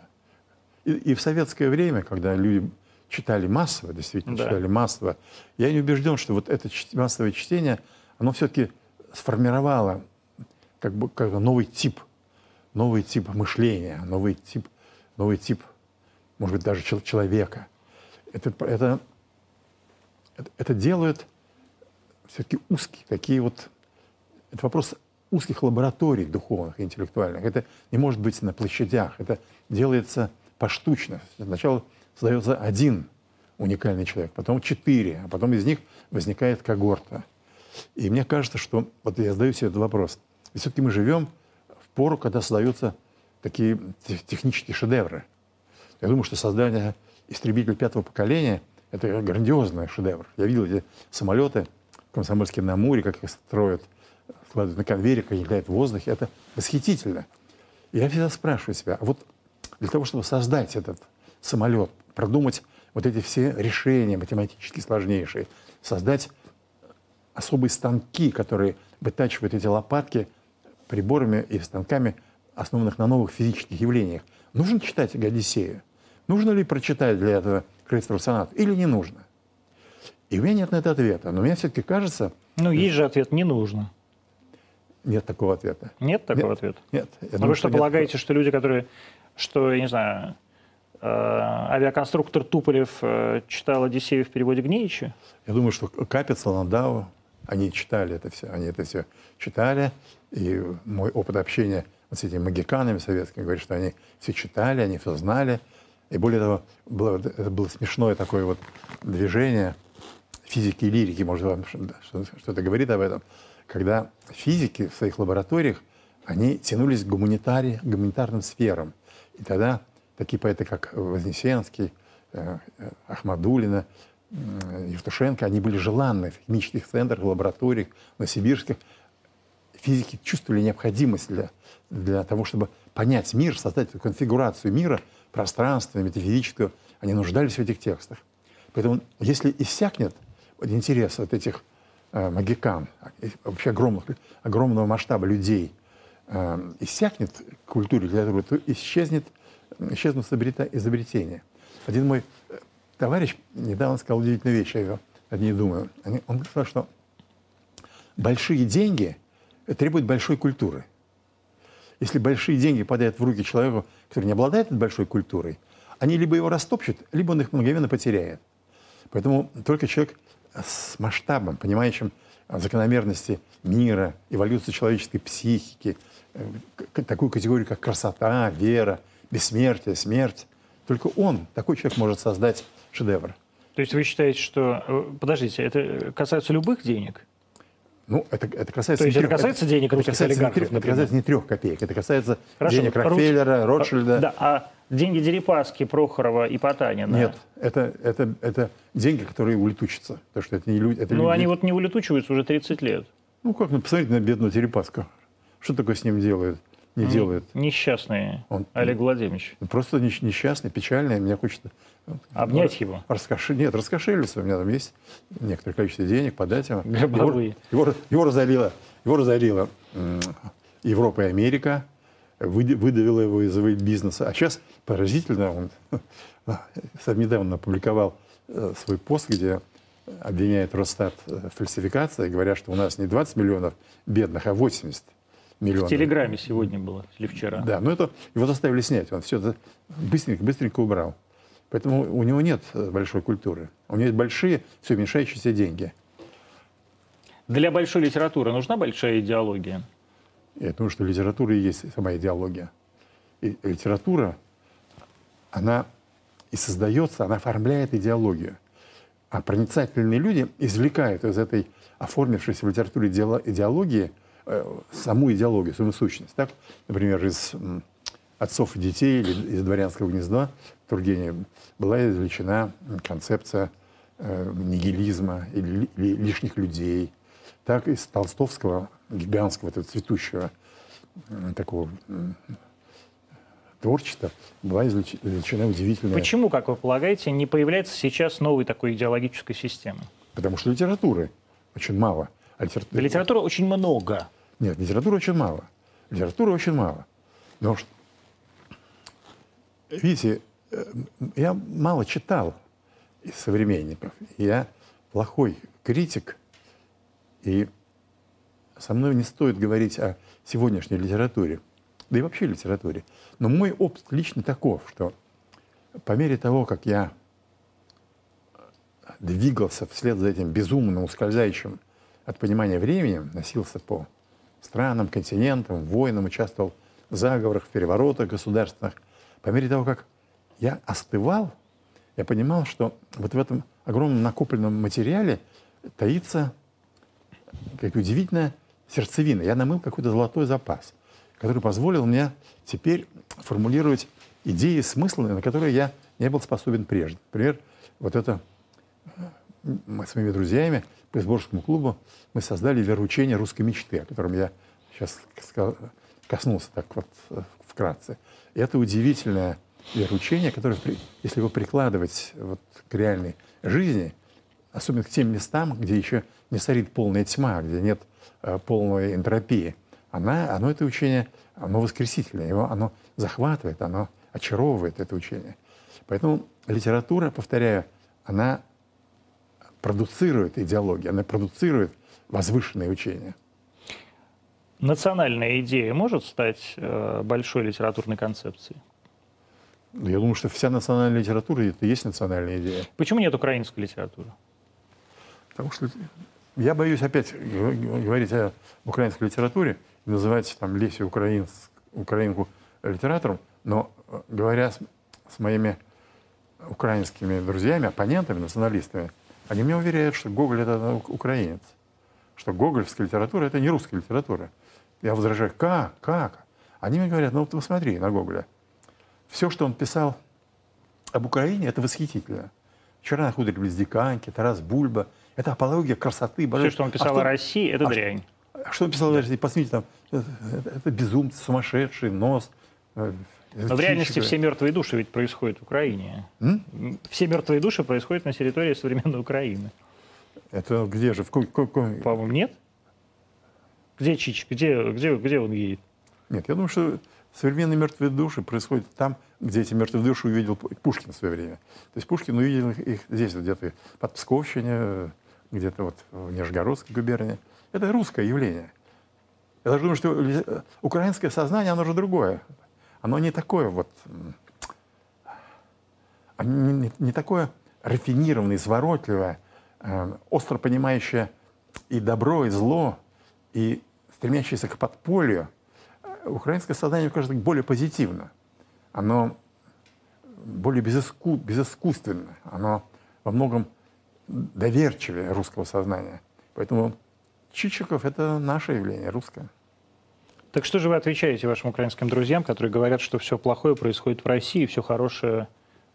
И, и в советское время, когда люди читали массово, действительно да. читали массово, я не убежден, что вот это массовое чтение, оно все-таки сформировало как бы как новый тип, новый тип мышления, новый тип, новый тип, может быть, даже человека. Это, это, это, делают все-таки узкие, такие вот... Это вопрос узких лабораторий духовных, интеллектуальных. Это не может быть на площадях. Это делается поштучно. Сначала создается один уникальный человек, потом четыре, а потом из них возникает когорта. И мне кажется, что... Вот я задаю себе этот вопрос. Все-таки мы живем в пору, когда создаются такие технические шедевры. Я думаю, что создание истребителя пятого поколения — это грандиозный шедевр. Я видел эти самолеты в Комсомольске на Амуре, как их строят, складывают на конвейере, как они в воздухе. Это восхитительно. И я всегда спрашиваю себя, а вот для того, чтобы создать этот самолет, продумать вот эти все решения математически сложнейшие, создать особые станки, которые вытачивают эти лопатки приборами и станками, основанных на новых физических явлениях. Нужно читать «Одиссею»? Нужно ли прочитать для этого Крейцеров сонат или не нужно? И у меня нет на это ответа. Но мне все-таки кажется... Ну, есть же ответ «не нужно». Нет такого ответа. Нет такого нет, ответа? Нет. Но думаю, вы что, что полагаете, нет. что люди, которые, что, я не знаю, э, авиаконструктор Туполев э, читал «Одиссею» в переводе Гнеича? Я думаю, что Капец, Ландау, они читали это все, они это все читали. И мой опыт общения с этими магиканами советскими говорит, что они все читали, они все знали. И более того, было, это было смешное такое вот движение физики и лирики, может, вам что-то говорит об этом, когда физики в своих лабораториях, они тянулись к гуманитари, гуманитарным сферам. И тогда такие поэты, как Вознесенский, э, э, Ахмадулина, Евтушенко, они были желанны в химических центрах, в лабораториях, на сибирских. Физики чувствовали необходимость для, для того, чтобы понять мир, создать эту конфигурацию мира, пространственную, метафизическую. Они нуждались в этих текстах. Поэтому если иссякнет интерес от этих э, магикан, вообще огромных, огромного масштаба людей, э, иссякнет к культуре литературы, то исчезнет, исчезнут изобретения. Один мой товарищ недавно сказал удивительную вещь, я ее над ней думаю. Он сказал, что большие деньги требуют большой культуры. Если большие деньги попадают в руки человеку, который не обладает этой большой культурой, они либо его растопчут, либо он их мгновенно потеряет. Поэтому только человек с масштабом, понимающим закономерности мира, эволюции человеческой психики, э, такую категорию, как красота, вера, бессмертие, смерть. Только он, такой человек, может создать шедевр. То есть вы считаете, что... Э, подождите, это касается любых денег? Ну, это, это касается... То есть это касается трех, денег русских касается олигархов, не, Это касается не трех копеек, это касается Хорошо, денег Рокфеллера, Рус... Ротшильда. Да, а деньги Дерипаски, Прохорова и Потанина? Нет, это, это, это деньги, которые улетучатся. Потому что это не люди... Это ну, люди... они вот не улетучиваются уже 30 лет. Ну, как, ну, посмотрите на бедного Дерипаска. Что такое с ним делают? Не ну, делают. Несчастный Он, Олег Владимирович. Просто несчастный, печальный. Мне хочется Обнять его? Раскоши... Нет, раскошелиться. У меня там есть некоторое количество денег, подать ему. Его, его, его разорила, его разорила Европа и Америка, выдавила его из бизнеса. А сейчас поразительно, он сам недавно опубликовал э, свой пост, где обвиняет Росстат в фальсификации, говоря, что у нас не 20 миллионов бедных, а 80 миллионов. В Телеграме сегодня было, или вчера. Да, но это его заставили снять. Он все это быстренько, быстренько убрал. Поэтому у него нет э, большой культуры. У него есть большие, все уменьшающиеся деньги. Для большой литературы нужна большая идеология? Я думаю, что литература и есть сама идеология. И литература, она и создается, она оформляет идеологию. А проницательные люди извлекают из этой оформившейся в литературе идеологии саму идеологию, саму сущность. Так, например, из отцов и детей или из дворянского гнезда Тургенева была извлечена концепция э, нигилизма или лишних людей. Так из толстовского гигантского, этого цветущего э, такого э, творчества была извлечена удивительная... Почему, как вы полагаете, не появляется сейчас новой такой идеологической системы? Потому что литературы очень мало. А литературы... литературы очень много. Нет, литературы очень мало. Литературы очень мало. Но видите, э, я мало читал из современников. Я плохой критик, и со мной не стоит говорить о сегодняшней литературе, да и вообще литературе. Но мой опыт лично таков, что по мере того, как я двигался вслед за этим безумно ускользающим от понимания временем, носился по странам, континентам, войнам, участвовал в заговорах, в переворотах государственных, по мере того, как я остывал, я понимал, что вот в этом огромном накопленном материале таится какая-то удивительная сердцевина. Я намыл какой-то золотой запас, который позволил мне теперь формулировать идеи, смыслы, на которые я не был способен прежде. Например, вот это мы с моими друзьями по Изборскому клубу мы создали вероучение русской мечты, о котором я сейчас коснулся так вот э, вкратце. И это удивительное вероучение, которое, если его прикладывать вот к реальной жизни, особенно к тем местам, где еще не царит полная тьма, где нет э, полной энтропии, она, оно, это учение, оно воскресительное, его, оно захватывает, оно очаровывает это учение. Поэтому литература, повторяю, она продуцирует идеологию, она продуцирует возвышенные учения. Национальная идея может стать э, большой литературной концепцией? Я думаю, что вся национальная литература это и есть национальная идея. Почему нет украинской литературы? Потому что я боюсь опять говорить о украинской литературе и называть там Лесю украинц, украинку литератором, но говоря с, с моими украинскими друзьями, оппонентами, националистами, они мне уверяют, что Гоголь это украинец, что гогольская литература это не русская литература. Я возражаю, как, как? Они мне говорят, ну вот посмотри на Гоголя – все, что он писал об Украине, это восхитительно. Вчера находили Диканьки, Тарас Бульба. Это апология красоты. Все, что он писал а что, о России, это а дрянь. Что, что он писал о России? Посмотрите, там, это, это безумцы, сумасшедший, нос. Э, Но в реальности все мертвые души ведь происходят в Украине. М? Все мертвые души происходят на территории современной Украины. Это где же? В По-моему, нет? Где Чич? Где, где, где он едет? Нет, я думаю, что Современные мертвые души происходят там, где эти мертвые души увидел Пушкин в свое время. То есть Пушкин увидел их здесь, вот где-то под Псковщине, где-то вот в Нижегородской губернии. Это русское явление. Я думаю, что украинское сознание, оно же другое. Оно не такое вот... Не, не такое рафинированное, изворотливое, э, остро понимающая и добро, и зло, и стремящаяся к подполью, э, украинское сознание, кажется, более позитивно. Оно более безыску, безыскусственно, оно во многом доверчивее русского сознания. Поэтому Чичиков — это наше явление, русское. Так что же вы отвечаете вашим украинским друзьям, которые говорят, что все плохое происходит в России, все хорошее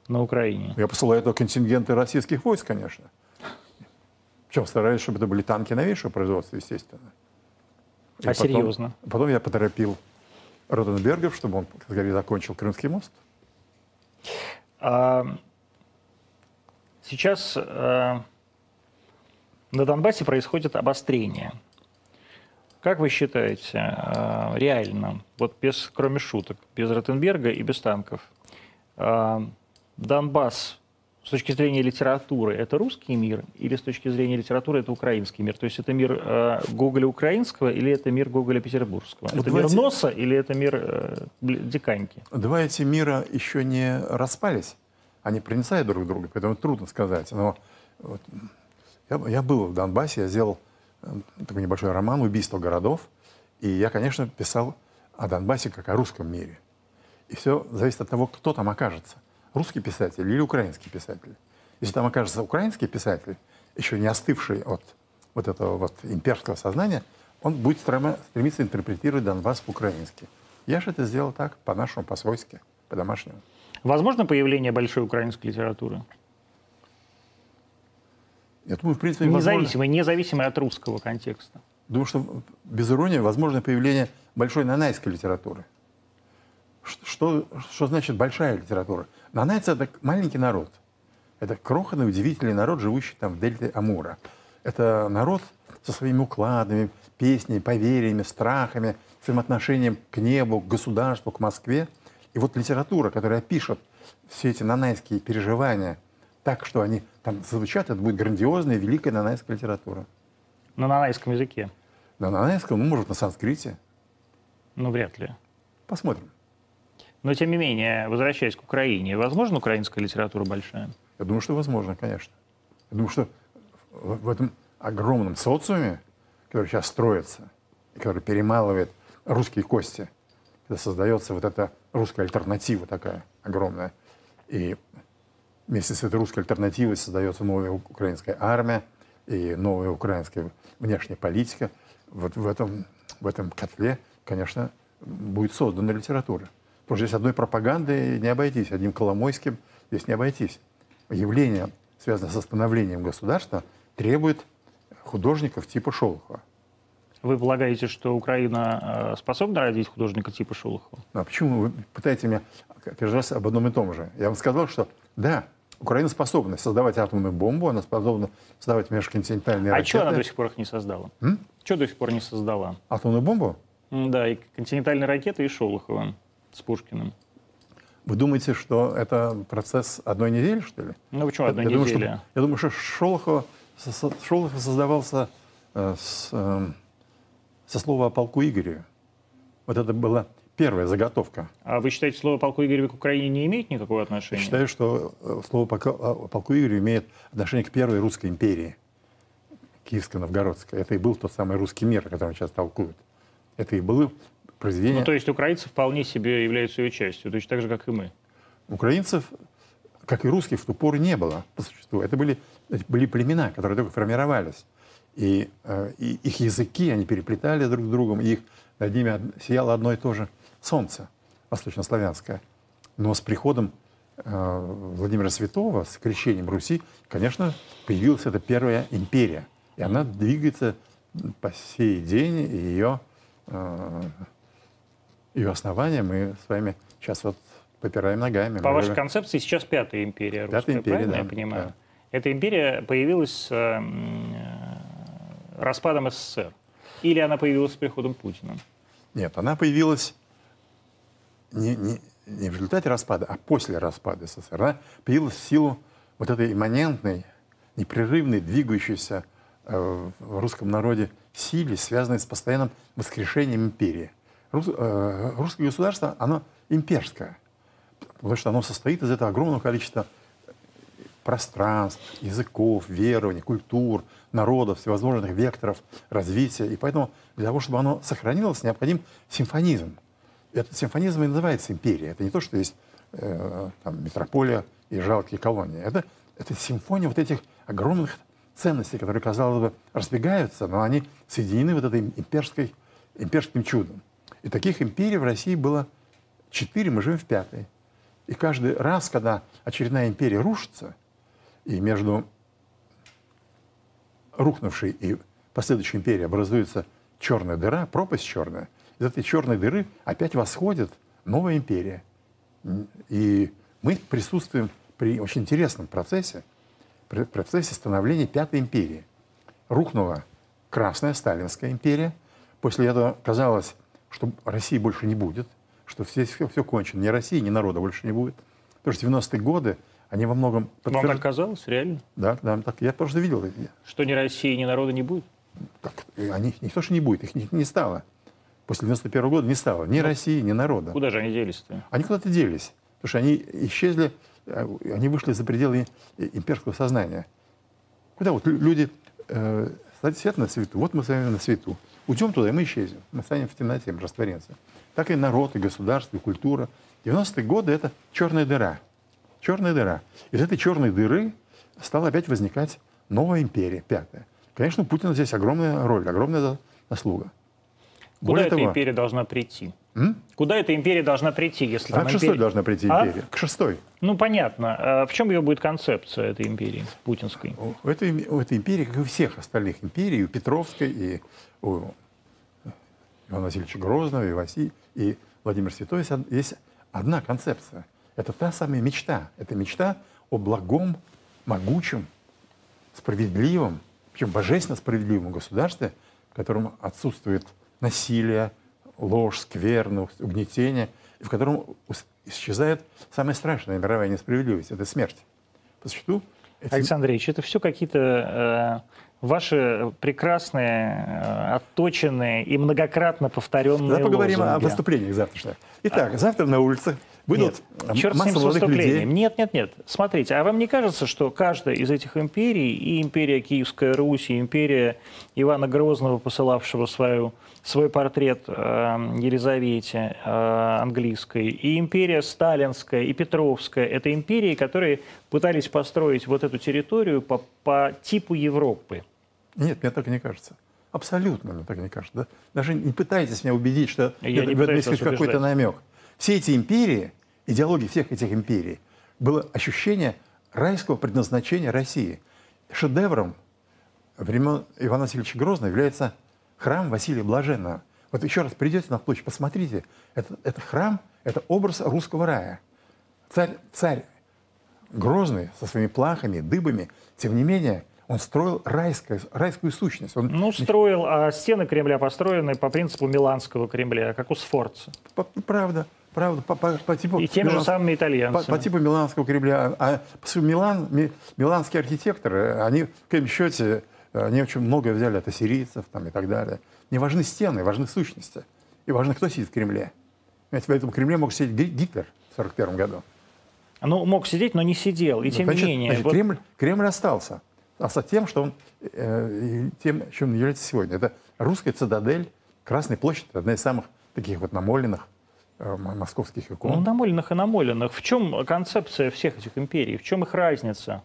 на Украине? Я посылаю это контингенты российских войск, конечно. Причем стараюсь, чтобы это были танки новейшего производства, естественно. И а потом, серьезно? Потом я поторопил Ротенбергов, чтобы он, как говорится, закончил Крымский мост. А, сейчас а, на Донбассе происходит обострение. Как вы считаете, а, реально, вот без, кроме шуток, без Ротенберга и без танков, а, Донбасс с точки зрения литературы это русский мир или с точки зрения литературы это украинский мир? То есть это мир э, Гоголя украинского или это мир Гоголя петербургского? Вот это мир эти... Носа или это мир э, Диканьки? Два эти мира еще не распались. Они проницают друг друга, поэтому трудно сказать. Но вот, я, я был в Донбассе, я сделал э, такой небольшой роман «Убийство городов». И я, конечно, писал о Донбассе как о русском мире. И все зависит от того, кто там окажется русский писатель или украинский писатель. Если там окажется украинский писатель, еще не остывший от вот этого вот имперского сознания, он будет стремиться интерпретировать Донбасс по-украински. Я же это сделал так, по-нашему, по-свойски, по-домашнему. Возможно появление большой украинской литературы? Я думаю, в принципе, Независимой, возможно... независимой от русского контекста. Думаю, что без иронии возможно появление большой нанайской литературы. Что, что значит большая литература? Нанайцы — это маленький народ. Это крохотный, удивительный народ, живущий там в дельте Амура. Это народ со своими укладами, песнями, поверьями, страхами, своим отношением к небу, к государству, к Москве. И вот литература, которая пишет все эти нанайские переживания так, что они там звучат, это будет грандиозная, великая нанайская литература. На нанайском языке? На нанайском, ну, может, на санскрите. Ну, вряд ли. Посмотрим. Но, тем не менее, возвращаясь к Украине, возможно украинская литература большая? Я думаю, что возможно, конечно. Я думаю, что в этом огромном социуме, который сейчас строится, и который перемалывает русские кости, когда создается вот эта русская альтернатива такая огромная. И вместе с этой русской альтернативой создается новая украинская армия и новая украинская внешняя политика. Вот в этом, в этом котле, конечно, будет создана литература. Потому что здесь одной пропагандой не обойтись, одним Коломойским здесь не обойтись. Явление, связанное с становлением государства, требует художников типа Шолохова. Вы полагаете, что Украина э, способна родить художника типа Шолохова? Ну, а почему вы пытаете меня каждый раз об одном и том же? Я вам сказал, что да, Украина способна создавать атомную бомбу, она способна создавать межконтинентальные а ракеты. А что она до сих пор их не создала? М? Что до сих пор не создала? Атомную бомбу? Да, и континентальные ракеты, и Шолохова с Пушкиным. Вы думаете, что это процесс одной недели, что ли? Ну почему одной я недели? Думаю, что, я думаю, что Шолохов, Шолохов создавался э, с, э, со слова о полку Игорю. Вот это была первая заготовка. А вы считаете, слово полку Игорю к Украине не имеет никакого отношения? Я считаю, что э, слово полку, полку Игорю имеет отношение к первой русской империи, Киевско-Новгородской. Это и был тот самый русский мир, о котором сейчас толкуют. Это и был произведение... Ну, то есть украинцы вполне себе являются ее частью, точно так же, как и мы. Украинцев, как и русских, в ту пору не было по существу. Это были, были племена, которые только формировались. И, э, и их языки, они переплетали друг с другом, и их, над ними сияло одно и то же солнце, восточнославянское. Но с приходом э, Владимира Святого, с крещением Руси, конечно, появилась эта первая империя. И она двигается по сей день, и ее э, ее основания мы с вами сейчас вот попираем ногами. По вашей концепции сейчас пятая империя русская, пятая империя, правильно да, я понимаю? Да. Эта империя появилась с э, распадом СССР? Или она появилась с приходом Путина? Нет, она появилась не, не, не в результате распада, а после распада СССР. Она появилась в силу вот этой имманентной, непрерывной, двигающейся э, в русском народе силе, связанной с постоянным воскрешением империи – Э, русское государство, оно имперское, потому что оно состоит из этого огромного количества пространств, языков, верований, культур, народов, всевозможных векторов развития. И поэтому для того, чтобы оно сохранилось, необходим симфонизм. Этот симфонизм и называется империя. Это не то, что есть э, там, метрополия и жалкие колонии. Это, это симфония вот этих огромных ценностей, которые, казалось бы, разбегаются, но они соединены вот этой имперской, имперским чудом. И таких империй в России было четыре, мы живем в пятой. И каждый раз, когда очередная империя рушится, и между рухнувшей и последующей империей образуется черная дыра, пропасть черная, из этой черной дыры опять восходит новая империя. И мы присутствуем при очень интересном процессе, процессе становления Пятой империи. Рухнула Красная Сталинская империя. После этого казалось, что России больше не будет, что здесь все, все кончено. Ни России, ни народа больше не будет. Потому что 90-е годы они во многом... Подтвержд... Вам так казалось, реально? Да, да, так, я просто видел. Что ни России, ни народа не будет? Так, они, не то, что не будет, их не, не стало. После 91 года не стало ни ну, России, ни народа. Куда же они делись-то? Они куда-то делись. Потому что они исчезли, э, они вышли за пределы имперского сознания. Куда вот люди э, свет на свету, вот мы с вами на свету. Уйдем туда, и мы исчезнем. Мы станем в темноте, мы растворимся. Так и народ, и государство, и культура. 90-е годы — это черная дыра — черная дыра. Из этой черной дыры стала опять возникать новая империя, пятая. Конечно, у Путина здесь огромная роль, огромная заслуга. Куда Более эта того, империя должна прийти? М? Куда эта империя должна прийти, если а к шестой империя... должна прийти а? империя. А? К шестой. Ну, понятно. А в чем ее будет концепция этой империи, путинской? У этой, у этой империи, как и у всех остальных империй, у Петровской, и у Ивана Васильевича Грозного, и Василия, и Владимира Святой, есть одна концепция. Это та самая мечта. Это мечта о благом, могучем, справедливом, причем божественно справедливом государстве, в котором отсутствует насилие, ложь, скверность, угнетение, в котором исчезает самая страшная мировая несправедливость – это смерть. По существу, эти... Александр Ильич, это все какие-то э, ваши прекрасные, э, отточенные и многократно повторенные Давай поговорим лозунги. о выступлениях завтрашних. Итак, а... завтра на улице Выйдут нет, черт масса молодых людей. Нет, нет, нет. Смотрите, а вам не кажется, что каждая из этих империй, и империя Киевская Русь, и империя Ивана Грозного, посылавшего свою, свой портрет э, Елизавете э, английской, и империя Сталинская, и Петровская, это империи, которые пытались построить вот эту территорию по, по типу Европы. Нет, мне так не кажется. Абсолютно мне так не кажется. Да? Даже не пытайтесь меня убедить, что Я это, не есть какой-то намек. Все эти империи, идеология всех этих империй, было ощущение райского предназначения России. Шедевром времен Ивана Васильевича Грозного является храм Василия Блаженного. Вот еще раз придете на площадь, посмотрите. Это, это храм, это образ русского рая. Царь, царь Грозный со своими плахами, дыбами, тем не менее, он строил райское, райскую сущность. Он... Ну, строил, а стены Кремля построены по принципу Миланского Кремля, как у Сфорца. Правда. Правда, по, по, по типу... И Милан... же самыми итальянцами. По, по типу Миланского Кремля. А, а Милан, ми, миланские архитекторы, они, в конечном счете, они очень многое взяли от ассирийцев там, и так далее. Не важны стены, важны сущности. И важно, кто сидит в Кремле. Ведь в этом Кремле мог сидеть Гитлер в 1941 году. Ну, мог сидеть, но не сидел. И тем значит, не менее... Значит, вот... Кремль, Кремль остался. Остался тем, что он, э, тем, чем он является сегодня. Это русская цитадель, Красная площадь, одна из самых таких вот намоленных Э, московских икон. Ну, намоленных и намоленных. В чем концепция всех этих империй? В чем их разница?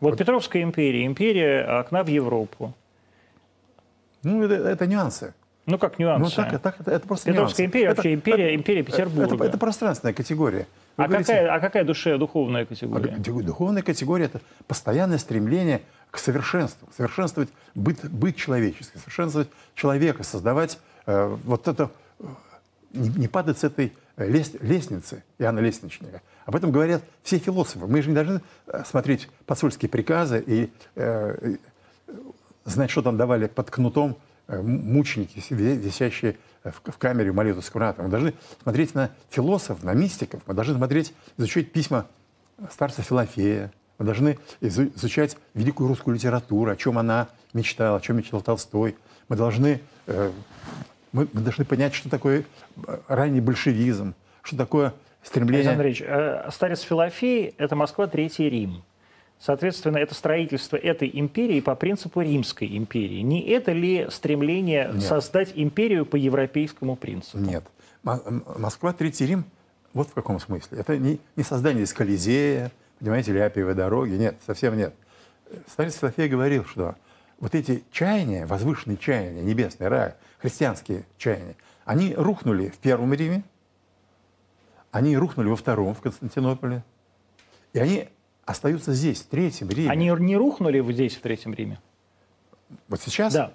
Вот, вот. Петровская империя, империя окна в Европу. Ну, это, это нюансы. Ну, как нюансы? Ну, так, так, это, это просто Петровская нюансы. империя, это, вообще империя, это, империя Петербурга. Это, это пространственная категория. а, говорите, какая, а какая душе духовная категория? А, духовная категория – это постоянное стремление к совершенству, совершенствовать быт, быт человеческий, совершенствовать человека, создавать э, вот это не, не падать с этой э, лес, лестницы Иоанна Лестничника. Об этом говорят все философы. Мы же не должны э, смотреть посольские приказы и э, знать, что там давали под кнутом э, мученики, висящие в, камере молитвы Скурата. Мы должны смотреть на философов, на мистиков. Мы должны смотреть, изучать письма старца Филофея. Мы должны изучать великую русскую литературу, о чем она мечтала, о чем мечтал Толстой. Мы должны э, мы, мы должны понять, что такое э, ранний большевизм, что такое стремление... Александр Ильич, э, старец Филофей – это Москва, Третий Рим. Соответственно, это строительство этой империи по принципу Римской империи. Не это ли стремление Нет. создать империю по европейскому принципу? Нет. Москва, Третий Рим, вот в каком смысле. Это не, не создание из Колизея, понимаете, или Апиевой дороги. Нет, совсем нет. Старец Филофей говорил, что вот эти чаяния, возвышенные чаяния, небесный рай, христианские чаяния, они рухнули в Первом Риме, они рухнули во Втором, в Константинополе, и они остаются здесь, в Третьем Риме. Они не рухнули здесь, в Третьем Риме? Вот сейчас? Да.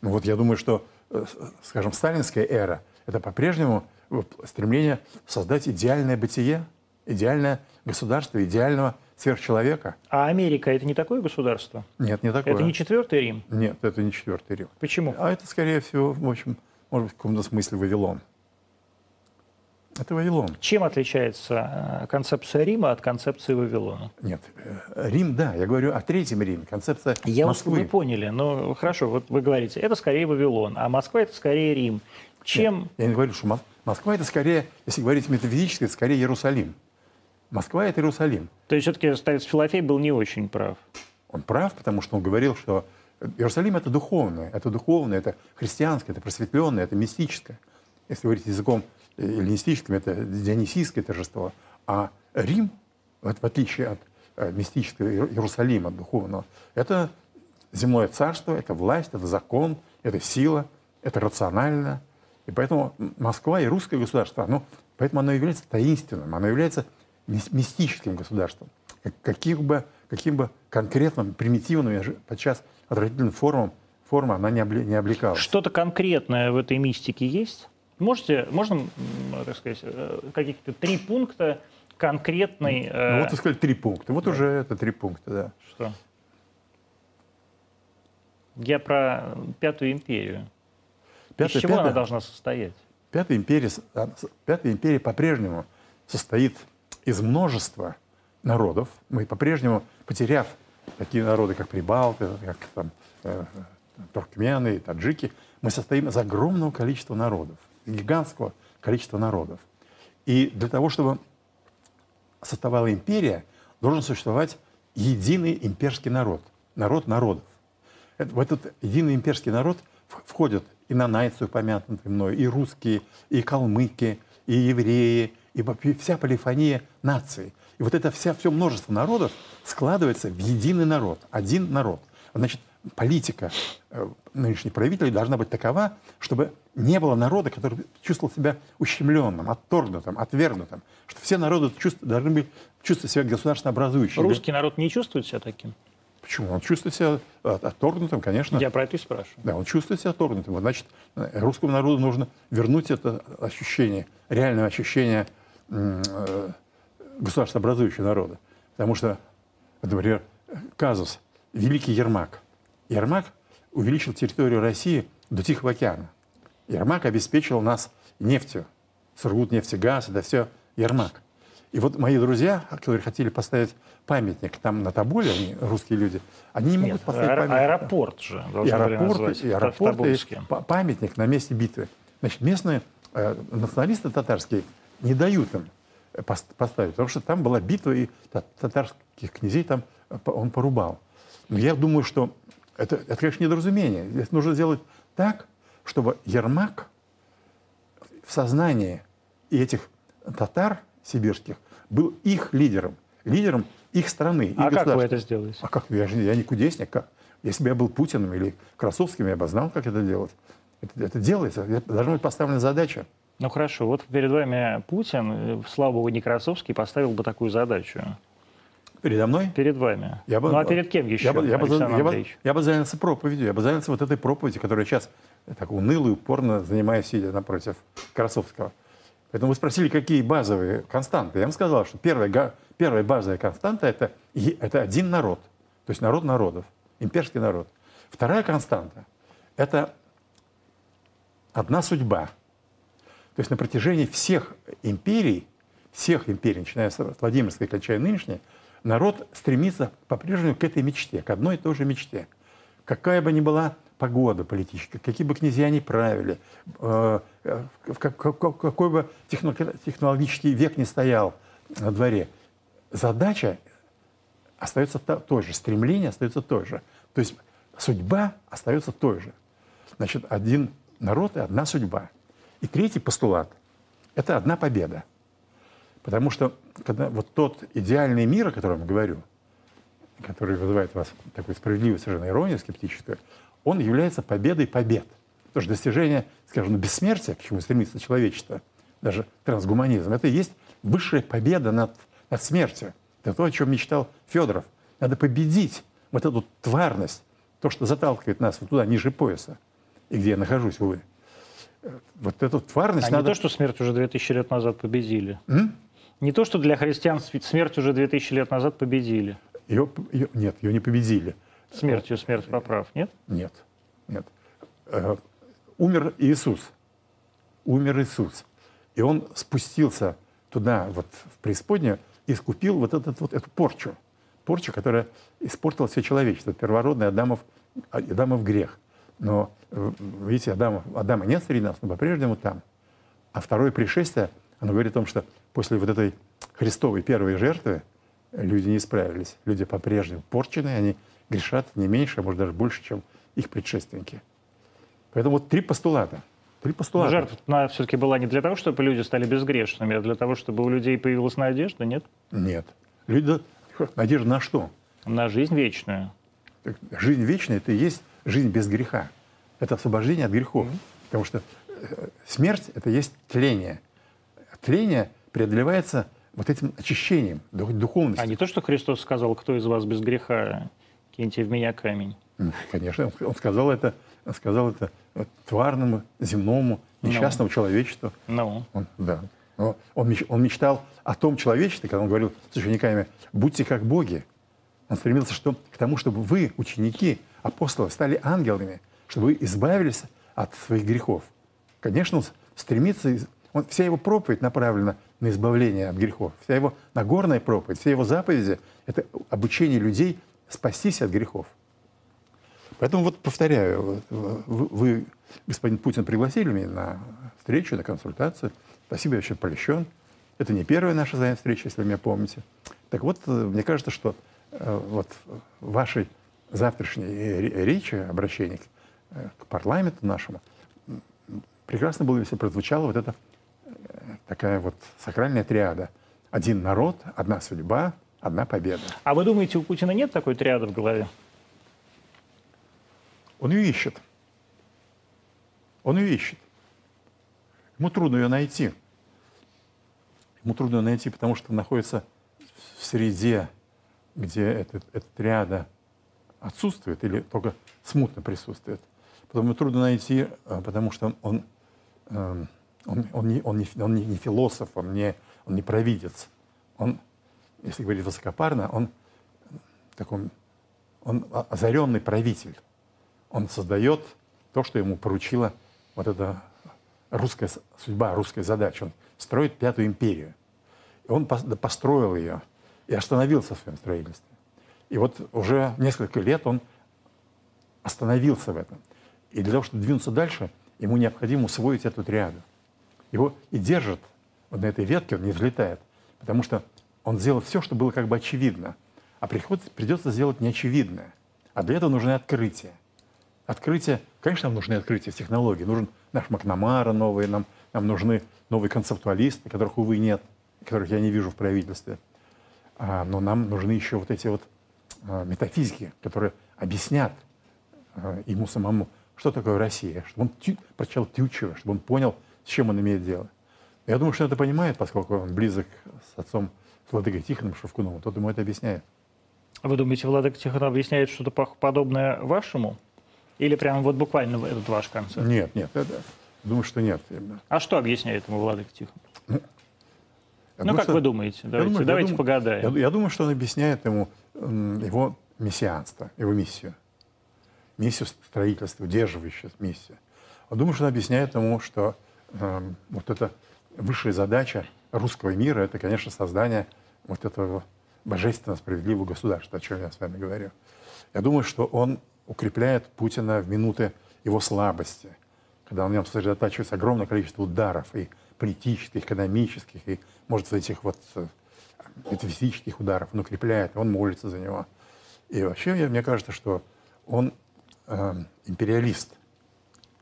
Ну вот я думаю, что, э, скажем, сталинская эра – это по-прежнему стремление создать идеальное бытие, идеальное государство, идеального сверхчеловека. А Америка – это не такое государство? Нет, не такое. Это не четвертый Рим? Нет, это не четвертый Рим. Почему? А это, скорее всего, в общем, может быть, в каком-то смысле Вавилон. Это Вавилон. Чем отличается э, концепция Рима от концепции Вавилона? Нет, э, Рим, да, я говорю о Третьем Риме, концепция я Москвы. Вы поняли, но хорошо, вот вы говорите, это скорее Вавилон, а Москва это скорее Рим. Чем... Нет, я не говорю, что Москва это скорее, если говорить метафизически, это скорее Иерусалим. Москва это Иерусалим. То есть все-таки старец Филофей был не очень прав. Он прав, потому что он говорил, что Иерусалим это духовное, это духовное, это христианское, это просветленное, это мистическое. Если говорить языком эллинистическим, это дионисийское торжество. А Рим, вот в отличие от э, мистического Иерусалима духовного, это земное царство, это власть, это закон, это сила, это рационально. И поэтому Москва и русское государство, оно, поэтому оно является таинственным, оно является мистическим государством. Каким бы, каким бы конкретным, примитивным, подчас отвратительным формам, форма она не, обли, не облекалась. Что-то конкретное в этой мистике есть? Можете, можно, так сказать, э, какие-то три пункта конкретной... Ну, вот, так сказать, три пункта. Вот да. уже это три пункта, да. Что? Я про Пятую империю. Пятая, Из чего пятая, она должна состоять? Пятая империя, а, Пятая империя по-прежнему состоит из множества народов. Мы по-прежнему, потеряв такие народы, как прибалты, как там, э, туркмены, таджики, мы состоим из огромного количества народов, гигантского количества народов. И для того, чтобы составала империя, должен существовать единый имперский народ, народ народов. В этот единый имперский народ входят и нанайцы, упомянутые мной, и русские, и калмыки, и евреи, и вся полифония наций. И вот это вся, все множество народов складывается в единый народ, один народ. Значит, политика э, нынешних правителей должна быть такова, чтобы не было народа, который чувствовал себя ущемленным, отторгнутым, отвергнутым. Что все народы чувств, должны быть, чувствовать себя государственно образующими. Русский народ не чувствует себя таким? Почему? Он чувствует себя отторгнутым, конечно. Я про это и спрашиваю. Да, он чувствует себя отторгнутым. Значит, русскому народу нужно вернуть это ощущение, реальное ощущение э, государства образующего народа. Потому что, например, казус Великий Ермак. Ермак увеличил территорию России до Тихого океана. Ермак обеспечил нас нефтью. Сургутнефтегаз, это все Ермак. И вот мои друзья, которые хотели поставить памятник там на Тоболе, они, русские люди, они не могут Нет, поставить аэро- памятник. Аэропорт же и аэропорт, и, аэропорт и памятник на месте битвы. Значит, местные э, националисты татарские не дают им поставить, потому что там была битва, и татарских князей там э, он порубал. Но я думаю, что это, это конечно, недоразумение. Здесь нужно сделать так, чтобы Ермак в сознании этих татар сибирских был их лидером, лидером их страны. А как вы это сделаете? А как? Я, же, я не кудесник. Как? Если бы я был Путиным или Красовским, я бы знал, как это делать. Это, это делается. Это должна быть поставлена задача. Ну хорошо, вот перед вами Путин, э, слава богу, не Красовский, поставил бы такую задачу. Передо мной? Перед вами. Я бы, ну а перед кем еще, я бы, я бы, я бы, я бы занялся проповедью, я бы занялся вот этой проповедью, которая сейчас так уныло и упорно занимаюсь, сидя напротив Красовского. Поэтому вы спросили, какие базовые константы. Я вам сказал, что первая, первая базовая константа это, – это один народ. То есть народ народов, имперский народ. Вторая константа – это одна судьба. То есть на протяжении всех империй, всех империй, начиная с Владимирской кончая нынешней, народ стремится по-прежнему к этой мечте, к одной и той же мечте. Какая бы ни была погода политическая, какие бы князья ни правили, э, какой бы технологический век ни стоял на дворе, задача остается той же, стремление остается той же. То есть судьба остается той же. Значит, один народ и одна судьба. И третий постулат – это одна победа. Потому что когда вот тот идеальный мир, о котором я говорю, который вызывает у вас такую справедливую совершенно иронию скептическую, он является победой побед. Потому что достижение, скажем, бессмертия, к чему стремится человечество, даже трансгуманизм, это и есть высшая победа над, над смертью. Это то, о чем мечтал Федоров. Надо победить вот эту тварность, то, что заталкивает нас вот туда, ниже пояса, и где я нахожусь, увы. Вот эту тварность а надо... не то, что смерть уже 2000 лет назад победили. М? Не то, что для христиан смерть уже 2000 лет назад победили. Ее, ее, нет, ее не победили. Смертью смерть поправ, нет? Нет, нет. Э, умер Иисус. Умер Иисус. И он спустился туда, вот в преисподнюю, и искупил вот, этот, вот эту порчу. Порчу, которая испортила все человечество. Первородный Адамов, Адамов грех. Но, видите, Адама, Адама нет среди нас, но по-прежнему там. А второе пришествие, оно говорит о том, что после вот этой Христовой первой жертвы люди не справились. Люди по-прежнему порчены, они грешат не меньше, а может даже больше, чем их предшественники. Поэтому вот три постулата. Три постулата. Но жертва все-таки была не для того, чтобы люди стали безгрешными, а для того, чтобы у людей появилась надежда, нет? Нет. Люди... Надежда на что? На жизнь вечную. Жизнь вечная – это и есть жизнь без греха. Это освобождение от грехов. Mm-hmm. Потому что э, смерть – это есть тление. Тление преодолевается вот этим очищением, духовностью. А не то, что Христос сказал, кто из вас без греха, киньте в меня камень. Конечно, он сказал это, он сказал это тварному, земному, ну. несчастному no. человечеству. No. Он, да. Он, он мечтал о том человечестве, когда он говорил с учениками, будьте как боги. Он стремился что, к тому, чтобы вы, ученики, апостолы, стали ангелами, чтобы избавились от своих грехов. Конечно, он стремится, он, вся его проповедь направлена на избавление от грехов. Вся его Нагорная проповедь, все его заповеди – это обучение людей спастись от грехов. Поэтому вот повторяю, вы, вы, господин Путин, пригласили меня на встречу, на консультацию. Спасибо, я очень польщен. Это не первая наша занятая встреча, если вы меня помните. Так вот, мне кажется, что э, вот вашей завтрашней речи, обращении к, э, к парламенту нашему, прекрасно было, если прозвучало вот это такая вот сакральная триада. Один народ, одна судьба, одна победа. А вы думаете, у Путина нет такой триады в голове? Он ее ищет. Он ее ищет. Ему трудно ее найти. Ему трудно ее найти, потому что находится в среде, где этот, эта триада отсутствует или только смутно присутствует. Потом ему трудно найти, а, потому что он, эм, он, он, не, он, не, он не философ, он не, он не провидец. Он, если говорить высокопарно, он, такой, он озаренный правитель. Он создает то, что ему поручила вот эта русская судьба, русская задача. Он строит Пятую империю. И он построил ее и остановился в своем строительстве. И вот уже несколько лет он остановился в этом. И для того, чтобы двинуться дальше, ему необходимо усвоить эту триаду. Его и держат вот на этой ветке, он не взлетает, потому что он сделал все, что было как бы очевидно. А приход придется сделать неочевидное. А для этого нужны открытия. Открытия, конечно, нам нужны открытия в технологии. Нужен наш Макнамара новый, нам, нам нужны новые концептуалисты, которых, увы, нет, которых я не вижу в правительстве. А, но нам нужны еще вот эти вот метафизики, которые объяснят а, ему самому, что такое Россия, чтобы он тю, прочитал Тютчева, чтобы он понял, с чем он имеет дело. Я думаю, что он это понимает, поскольку он близок с отцом, с владыкой Тихоном Шевкуновым, тот ему это объясняет. Вы думаете, владыка Тихон объясняет что-то подобное вашему? Или прямо вот буквально этот ваш концерт? Нет, нет, это, думаю, что нет. А что объясняет ему владыка Тихон? Ну, ну думаю, как что, вы думаете? Давайте, думаю, давайте я погадаем. Я, я думаю, что он объясняет ему его мессианство, его миссию. Миссию строительства, удерживающую миссию. Я думаю, что он объясняет ему, что э, вот эта высшая задача русского мира, это, конечно, создание вот этого божественно справедливого государства, о чем я с вами говорю. Я думаю, что он укрепляет Путина в минуты его слабости, когда на нем сосредотачивается огромное количество ударов и политических, экономических, и, может, этих вот э, это физических ударов, он укрепляет, он молится за него. И вообще, мне, мне кажется, что он э, империалист.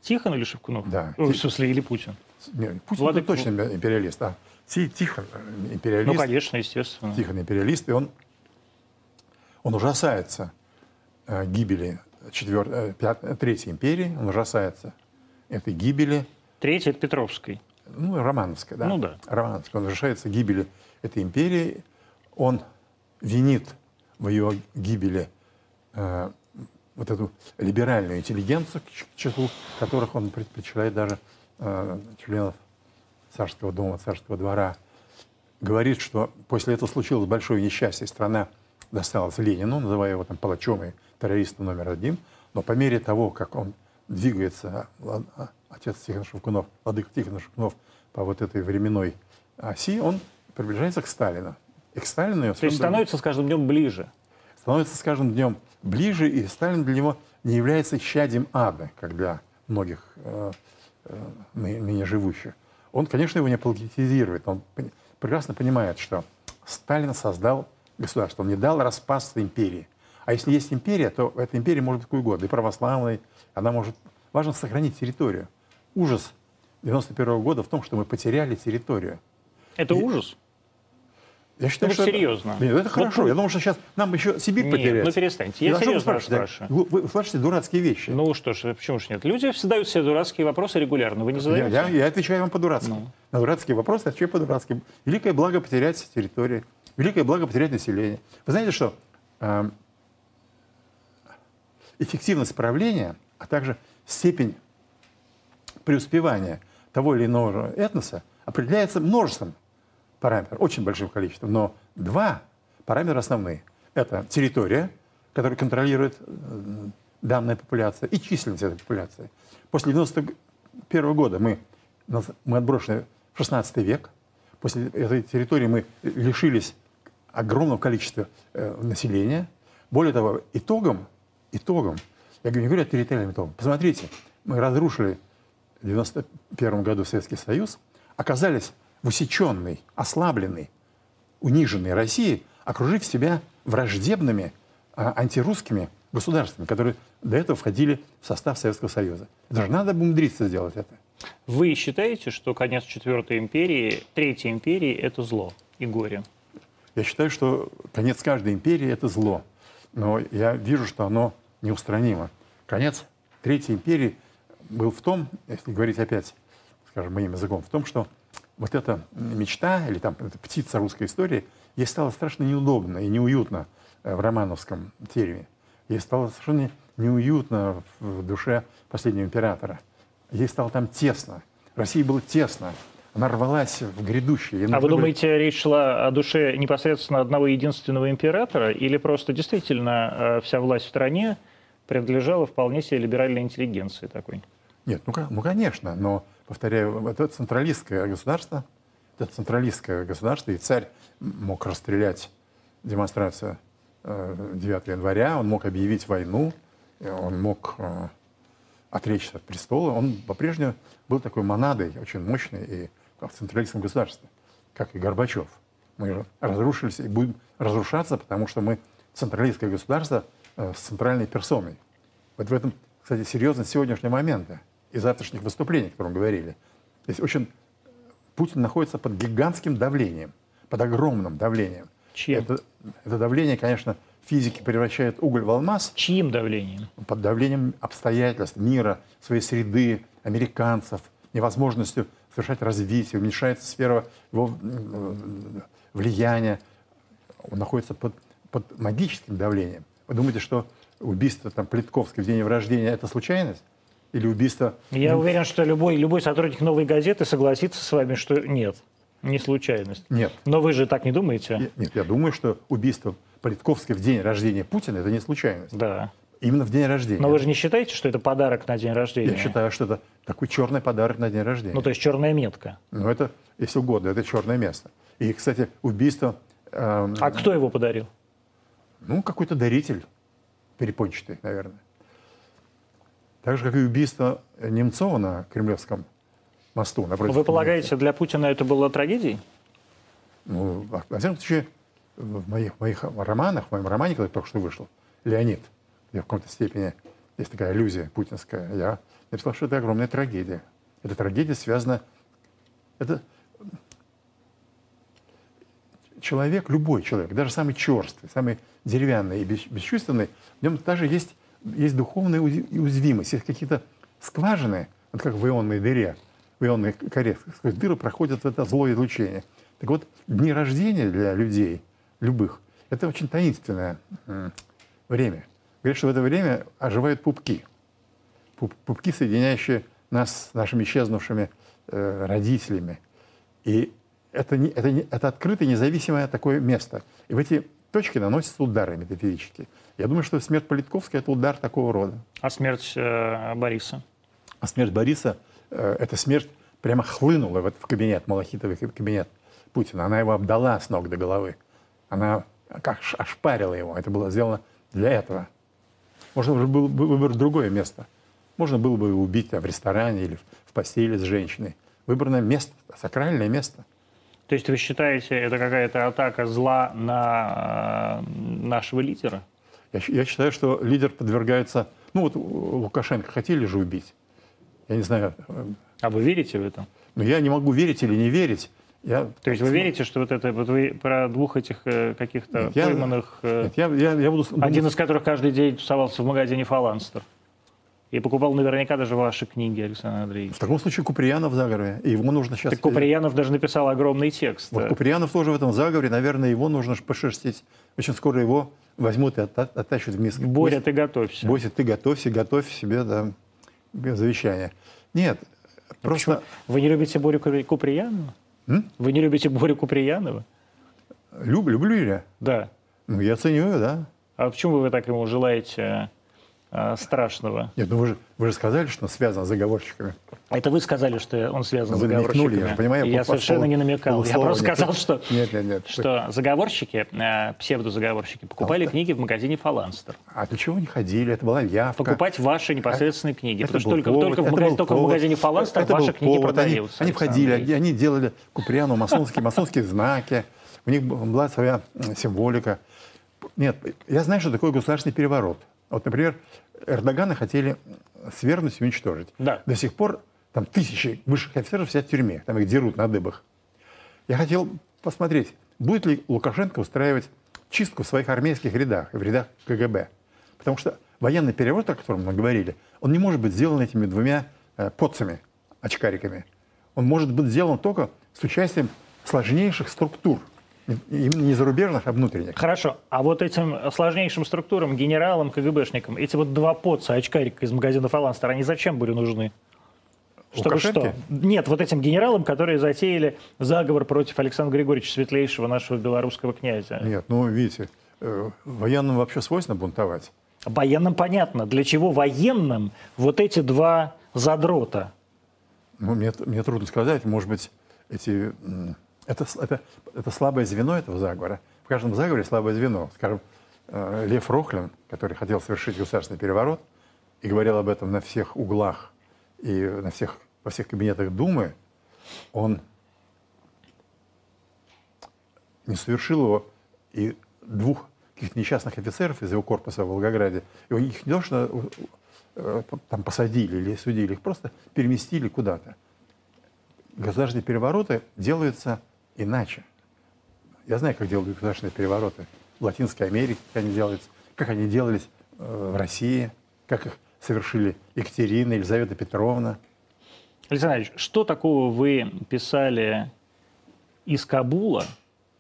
Тихон или Шевкунов? Да. Ой, в смысле, или Путин? Нет, Путин это точно империалист. А Ти- Тихон э, империалист. Ну, конечно, естественно. Тихон империалист, и он, он ужасается э, гибели четвер... э, пят- Третьей империи, он ужасается этой гибели, это Петровской. Ну, Романовской, да. Ну да. Романовской. Он ужасается гибели этой империи, он винит в ее гибели э, вот эту либеральную интеллигенцию, к числу которых он предпочитает даже э, членов царского дома, царского двора, говорит, что после этого случилось большое несчастье, страна досталась Ленину, называя его там палачом и террористом номер один, но по мере того, как он двигается, а, а, отец Тихон Шевкунов, владыка Тихон Шевкунов, по вот этой временной оси, он приближается к Сталину. И к Сталину То есть становится с каждым днем ближе. становится с каждым днем ближе, и Сталин для него не является исчадием ада, как для многих э, э, ны- ныне живущих. Он, конечно, его не политизирует, он прекрасно понимает, что Сталин создал государство, он не дал распасться империи. А если есть империя, то эта империя может быть какой угодно, и православной, она может... Важно сохранить территорию. Ужас 91 года в том, что мы потеряли территорию. Это И- ужас. Я считаю, Ну, что это- серьезно. Нет, это Вот хорошо. пусть- Я думаю, что сейчас нам еще Сибирь Нет, потерять. ну перестаньте. Я вы серьезно вас спрашиваете? спрашиваю. Вы, вы спрашиваете дурацкие вещи. Ну что ж, почему же нет? Люди задают себе дурацкие вопросы регулярно. Вы не я, задаете? я- я отвечаю вам по-дурацки. Ну. На дурацкие вопросы отвечаю по-дурацки. Великое благо потерять территории. Великое благо потерять население. Вы знаете, что эм, эффективность правления, а также степень преуспевания того или иного этноса определяется множеством параметров, очень большим количеством. Но два параметра основные. Это территория, которую контролирует э, данная популяция, и численность этой популяции. После 91 года мы, мы отброшены в 16 век. После этой территории мы лишились огромного количества э, населения. Более того, итогом, итогом, я не говорю о территориальном итогом, посмотрите, мы разрушили в 91 году Советский Союз, оказались в усеченной, ослабленной, униженной России, окружив себя враждебными а, антирусскими государствами, которые до этого входили в состав Советского Союза. Это же надо бы умудриться сделать это. Вы считаете, что конец Четвертой империи, Третьей империи – это зло и горе? Я считаю, что конец каждой империи – это зло. Но я вижу, что оно неустранимо. Конец Третьей империи был в том, если говорить опять, скажем, моим языком, в том, что вот эта мечта или там эта птица русской истории, ей стало страшно неудобно и неуютно э, в романовском тереме. Ей стало совершенно неуютно в душе последнего императора. Ей стало там тесно. России было тесно. Она рвалась в грядущее. А вы нужны были- думаете, речь шла о душе непосредственно одного единственного императора, или просто действительно э, вся власть в стране принадлежала вполне себе либеральной интеллигенции такой? Нет, ну, ну конечно, но, повторяю, это централистское государство, это централистское государство, и царь мог расстрелять демонстрацию э, 9 января, он мог объявить войну, он мог э, отречься от престола, он по-прежнему был такой монадой, очень мощной и в централистском государстве, как и Горбачев. Мы разрушились и будем разрушаться, потому что мы централистское государство э, с центральной персоной. Вот в этом, кстати, серьезность сегодняшнего момента и завтрашних выступлений, о котором говорили. Здесь очень Путин находится под гигантским давлением, под огромным давлением. Чьим? Это, это давление, конечно, физики превращает уголь в алмаз Чьим давлением? под давлением обстоятельств мира, своей среды, американцев, невозможностью совершать развитие, уменьшается сфера его м, влияния. Он находится под, под магическим давлением. Вы думаете, что убийство там, Плитковской в день его рождения – это случайность? Или убийство... Я уверен, что любой, любой сотрудник «Новой газеты» согласится с вами, что нет, не случайность. Нет. Но вы же так не думаете? Я- Нет, я думаю, что убийство Политковской в день рождения Путина – это не случайность. Да. Именно в день рождения. Но вы же не считаете, что это подарок на день рождения? Я считаю, что это такой черный подарок на день рождения. Ну, то есть черная метка. Ну, это, если угодно, это черное место. И, кстати, убийство, эм, А кто его подарил? ну, какой-то даритель перепончатый, наверное. Так же, как и убийство Немцова на Кремлевском мосту. Напротив Вы полагаете, для Путина это было трагедией? Ну, во всяком случае, в моих, моих романах, в моем романе, который только что вышел, «Леонид», где в каком-то степени есть такая иллюзия путинская, я написал, что это огромная трагедия. Эта трагедия связана... Это человек, любой человек, даже самый черствый, самый деревянный и бесчувственный, в нем даже есть, есть духовная уязвимость, есть какие-то скважины, вот как в ионной дыре, в ионной коре, сквозь дыры проходит это злое излучение. Так вот, дни рождения для людей, любых, это очень таинственное время. Говорят, что в это время оживают пупки. Пупки, соединяющие нас с нашими исчезнувшими э, родителями. И это, не, это, не, это открытое, независимое такое место. И в эти точки наносятся удары метафизические. Я думаю, что смерть Политковская – это удар такого рода. А смерть э, Бориса? А смерть Бориса э, – эта смерть прямо хлынула в, этот, кабинет, Малахитовый кабинет Путина. Она его обдала с ног до головы. Она как ошпарила его. Это было сделано для этого. Можно было бы выбрать другое место. Можно было бы его убить а, в ресторане или в постели с женщиной. Выбранное место, сакральное место. То есть вы считаете, это какая-то атака зла на э, нашего лидера? Я, я считаю, что лидер подвергается... Ну вот Лукашенко хотели же убить. Я не знаю... Э, а вы верите в это? Ну я не могу верить или не верить. Я, То есть вы верите, что вот это, вот вы про двух этих э, каких-то пойманных, я, нет, я, я, я буду... один из которых каждый день тусовался в магазине «Фаланстер». И покупал наверняка даже ваши книги, Александр Андреевич. В таком случае Куприянов в заговоре. И его нужно сейчас... Так Куприянов даже написал огромный текст. Вот Куприянов тоже в этом заговоре. Наверное, его нужно пошерстить. Очень скоро его возьмут и оттащат в миску. Боря, ты готовься. Боря, ты готовься, готовь себе да, завещание. Нет, а просто... Почему? Вы не любите Борю Куприянова? М? Вы не любите Борю Куприянова? Люб, люблю я. Да. Ну, я ценю, да. А почему вы так ему желаете э, страшного? Нет, ну вы же, вы же сказали, что он связан с заговорщиками. Это вы сказали, что он связан вы с заговорщиками. я понимаю. Я совершенно не намекал. Я просто нет, сказал, что, нет, нет, нет. что заговорщики, э, псевдозаговорщики, покупали а, книги в магазине «Фаланстер». А для чего они ходили? Это была явка. Покупать ваши непосредственные а, книги. Потому что только, повод, только, в, магазин, только в магазине «Фаланстер» это ваши книги повод. продаются. Они, они входили, они, они делали Куприану масонские, масонские знаки. У них была своя символика. Нет, я знаю, что такое государственный переворот. Вот, например, Эрдогана хотели свергнуть и уничтожить. Да. До сих пор там тысячи высших офицеров сидят в тюрьме, там их дерут на дыбах. Я хотел посмотреть, будет ли Лукашенко устраивать чистку в своих армейских рядах, в рядах КГБ. Потому что военный переворот, о котором мы говорили, он не может быть сделан этими двумя э, поцами, очкариками. Он может быть сделан только с участием сложнейших структур, Именно не зарубежных, а внутренних. Хорошо. А вот этим сложнейшим структурам, генералам, КГБшникам, эти вот два поца, очкарика из магазина «Фаланстер», они зачем были нужны? Чтобы Лукашенко? что? Нет, вот этим генералам, которые затеяли заговор против Александра Григорьевича Светлейшего, нашего белорусского князя. Нет, ну, видите, э, военным вообще свойственно бунтовать. Военным понятно. Для чего военным вот эти два задрота? Ну, мне, мне трудно сказать. Может быть, эти это, это, это слабое звено этого заговора. В каждом заговоре слабое звено. Скажем, э, Лев Рохлин, который хотел совершить государственный переворот и говорил об этом на всех углах и на всех, во всех кабинетах Думы, он не совершил его, и двух каких-то несчастных офицеров из его корпуса в Волгограде, его их не то, что э, там посадили или судили, их просто переместили куда-то. Государственные перевороты делаются иначе. Я знаю, как делают государственные перевороты в Латинской Америке, как они делаются, как они делались э, в России, как их совершили Екатерина, Елизавета Петровна. Александр Ильич, что такого вы писали из Кабула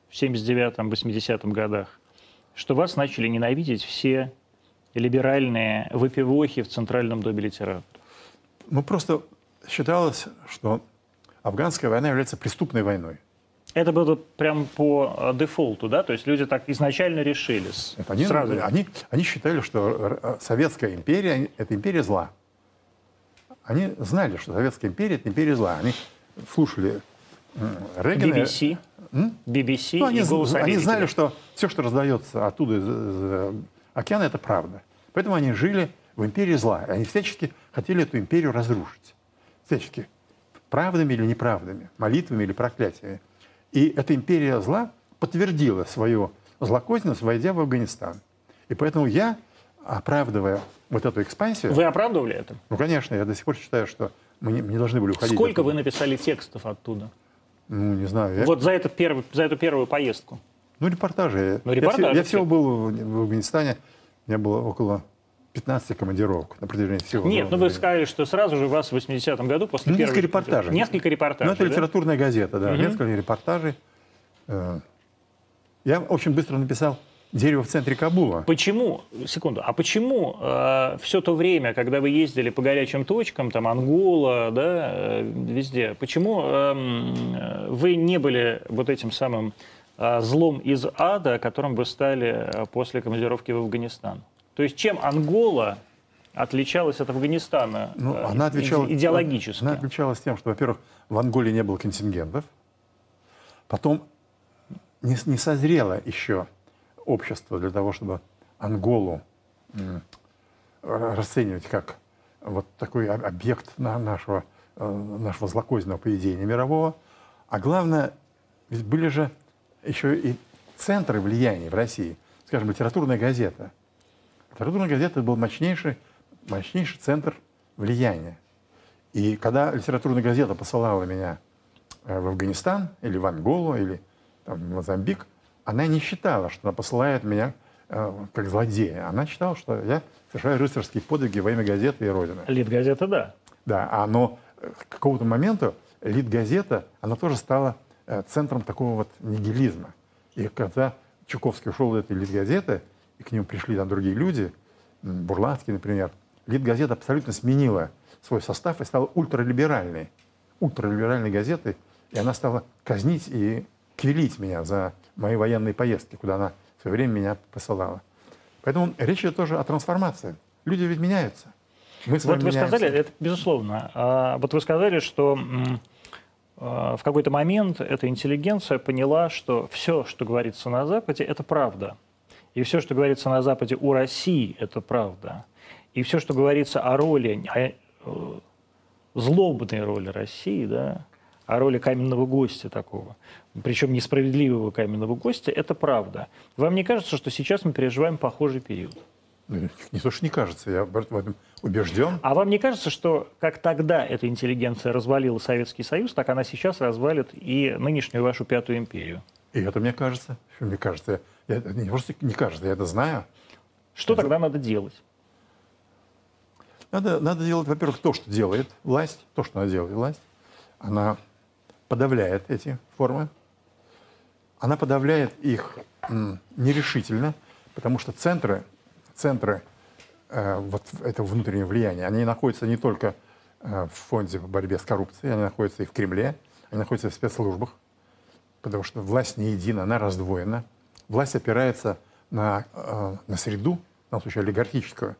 в 79-80 годах, что вас начали ненавидеть все либеральные выпивохи в Центральном доме литературы? Ну, просто считалось, что афганская война является преступной войной. Это было прям по э, дефолту, да? То есть люди так изначально решили. Нет, они, сразу. Они, они считали, что э, Советская империя – это империя зла. Они знали, что Советская империя – это империя зла. Они слушали Рейгана. BBC. М? BBC ну, они, и голос Они знали, что все, что раздается оттуда из, из океана, это правда. Поэтому они жили в империи зла. Они всячески хотели эту империю разрушить. Всячески. Правдами или неправдами, молитвами или проклятиями. И эта империя зла подтвердила свою злокозненность, войдя в Афганистан. И поэтому я, оправдывая вот эту экспансию... Вы оправдывали это? Ну, конечно, я до сих пор считаю, что мы не, не должны были уходить. Сколько вы написали текстов оттуда? Ну, не знаю. Я... Вот за, этот первый, за эту первую поездку? Ну, репортажи. Ну, репортажи я, я всего был в Афганистане, у меня было около 15 командировок на протяжении всего. Нет, ну вы сказали, что сразу же вас в 80-м году после ну, первой... Несколько репортажей. Несколько репортажей, Ну, это да? литературная газета, да. Угу. Несколько репортажей. Э, я очень быстро написал «Дерево в центре Кабула». Почему, секунду, а почему э, все то время, когда вы ездили по горячим точкам, там Ангола, да, э, везде, почему э, вы не были вот этим самым э, злом из ада, которым вы стали э, после командировки в Афганистан? То есть чем Ангола отличалась от Афганистана ну, она отличалась, идеологически? Она отличалась тем, что, во-первых, в Анголе не было контингентов, потом не, не созрело еще общество для того, чтобы Анголу расценивать как вот такой объект нашего, э, нашего злокозненного поведения мирового. А главное, ведь были же еще и центры влияния в России. Скажем, литературная газета. Литературная газета был мощнейший, мощнейший центр влияния. И когда литературная газета посылала меня э, в Афганистан или в Анголу или там, в Мозамбик, она не считала, что она посылает меня э, как злодея. Она считала, что я совершаю рыцарские подвиги во имя газеты и Родины. Лид-газета, да. Да, а, но к какому-то моменту Лид-газета, она тоже стала э, центром такого вот нигилизма. И когда Чуковский ушел из этой Лид-газеты, и к нему пришли там другие люди, Бурлацкий, например, Лид-газета абсолютно сменила свой состав и стала ультралиберальной. Ультралиберальной газетой, и она стала казнить и квилить меня за мои военные поездки, куда она в свое время меня посылала. Поэтому речь идет тоже о трансформации. Люди ведь меняются. Мы вот вы меняемся. сказали, это безусловно. А, вот вы сказали, что а, в какой-то момент эта интеллигенция поняла, что все, что говорится на Западе, это правда. И все, что говорится на Западе у России, это правда. И все, что говорится о роли, о э, злобной роли России, да, о роли каменного гостя такого, причем несправедливого каменного гостя, это правда. Вам не кажется, что сейчас мы переживаем похожий период? Не то, что не кажется, я в этом убежден. А вам не кажется, что как тогда эта интеллигенция развалила Советский Союз, так она сейчас развалит и нынешнюю вашу Пятую империю? И это мне кажется. Мне кажется? Я, не просто не кажется, я это знаю. Что это... тогда надо делать? Надо, надо делать, во-первых, то, что делает власть, то, что она делает власть. Она подавляет эти формы. Она подавляет их нерешительно, потому что центры, центры э, вот этого внутреннего влияния, они находятся не только э, в фонде по борьбе с коррупцией, они находятся и в Кремле, они находятся в спецслужбах, потому что власть не едина, она раздвоена. Власть опирается на, э, на среду, данном случае олигархическую,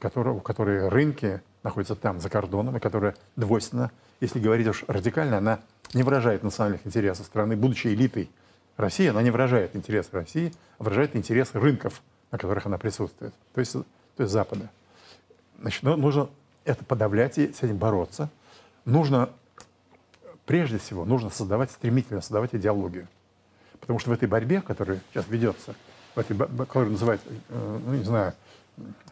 которая, у которой рынки находятся там, за кордоном, и которая двойственна. Если говорить уж радикально, она не выражает национальных интересов страны, будучи элитой России, она не выражает интересы России, а выражает интересы рынков, на которых она присутствует, то есть, то есть Запада. Значит, ну, нужно это подавлять и с этим бороться. Нужно, прежде всего, нужно создавать, стремительно создавать идеологию. Потому что в этой борьбе, которая сейчас ведется, в этой, которую называют, э, ну, не знаю,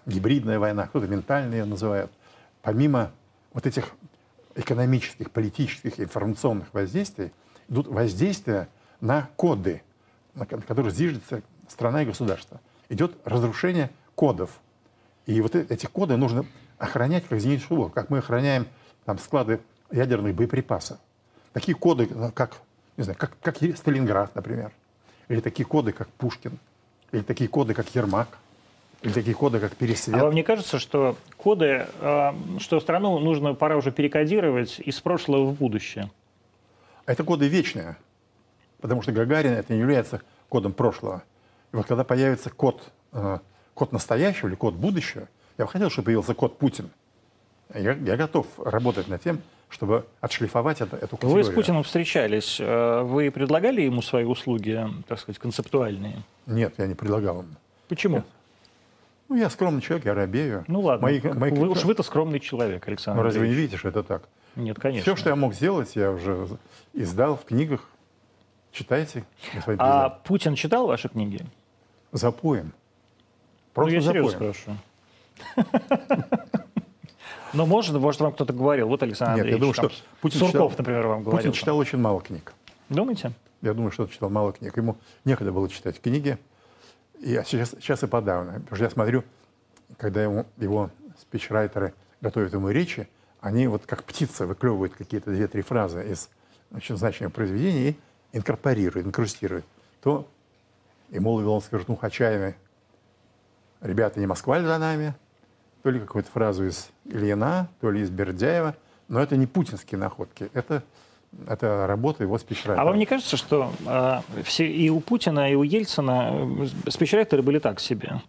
гибридная война, кто-то ментальная называет, помимо вот этих экономических, политических, информационных воздействий идут воздействия на коды, на которых зиждется страна и государство. Идет разрушение кодов. И вот э, эти коды нужно охранять как зенитную улов, как мы охраняем там, склады ядерных боеприпасов. Такие коды, э, как, не знаю, как, как Сталинград, например. Или такие коды, как Пушкин. Или такие коды, как Ермак или такие коды, как пересвет. А вам не кажется, что коды, э, что страну нужно пора уже перекодировать из прошлого в будущее? Это коды вечные, потому что Гагарин это не является кодом прошлого. И вот когда появится код, э, код настоящего или код будущего, я бы хотел, чтобы появился код Путин. Я, я готов работать над тем, чтобы отшлифовать это, эту категорию. Вы с Путиным встречались. Э, вы предлагали ему свои услуги, так сказать, концептуальные? Нет, я не предлагал ему. Почему? Нет. Ну, я скромный человек, я робею. Ну ладно, мои, мои... Вы, уж вы-то скромный человек, Александр Ну разве вы не видите, что это так? Нет, конечно. Все, что я мог сделать, я уже издал в книгах. Читайте, господин президент. А Путин читал ваши книги? Запоем. Просто ну, я серьезно спрашиваю. Но может, может, вам кто-то говорил. Вот Александр Нет, Андреевич, я думаю, что Путин Сурков, читал, например, вам говорил. Путин читал там. очень мало книг. Думаете? Я думаю, что он читал мало книг. Ему некогда было читать книги. И сейчас, сейчас и подавно. Потому что я смотрю, когда ему, его спичрайтеры готовят ему речи, они вот как птица выклевывают какие-то две-три фразы из очень значимого произведения и инкорпорируют, инкрустируют. То, и молвил он скажет, ну, Хачаеве, ребята, не Москва ли за нами? То ли какую-то фразу из Ильина, то ли из Бердяева. Но это не путинские находки, это это работа его спичрайтера. А вам не кажется, что э, все, и у Путина, и у Ельцина э, спичрайтеры были так себе?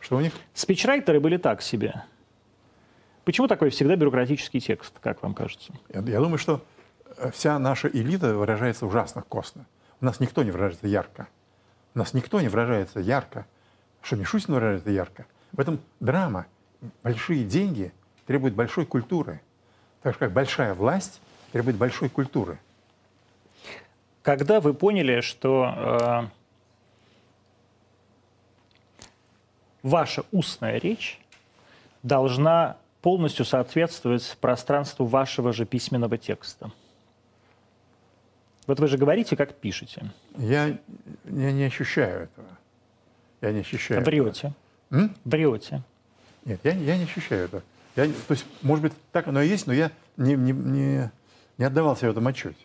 Что у них? Спичрайтеры были так себе. Почему такой всегда бюрократический текст, как вам кажется? Я, я думаю, что э, вся наша элита выражается ужасно костно. У нас никто не выражается ярко. У нас никто не выражается ярко. Что Мишустин выражается ярко? В этом драма. Большие деньги требуют большой культуры. Так же, как большая власть требует большой культуры. Когда вы поняли, что э, ваша устная речь должна полностью соответствовать пространству вашего же письменного текста? Вот вы же говорите, как пишете. Я, я не ощущаю этого. Я не ощущаю. Врете. Этого. М? Врете. Нет, я, я не ощущаю этого. Я, то есть, может быть, так оно и есть, но я не, не, не, не отдавал себе в этом отчете.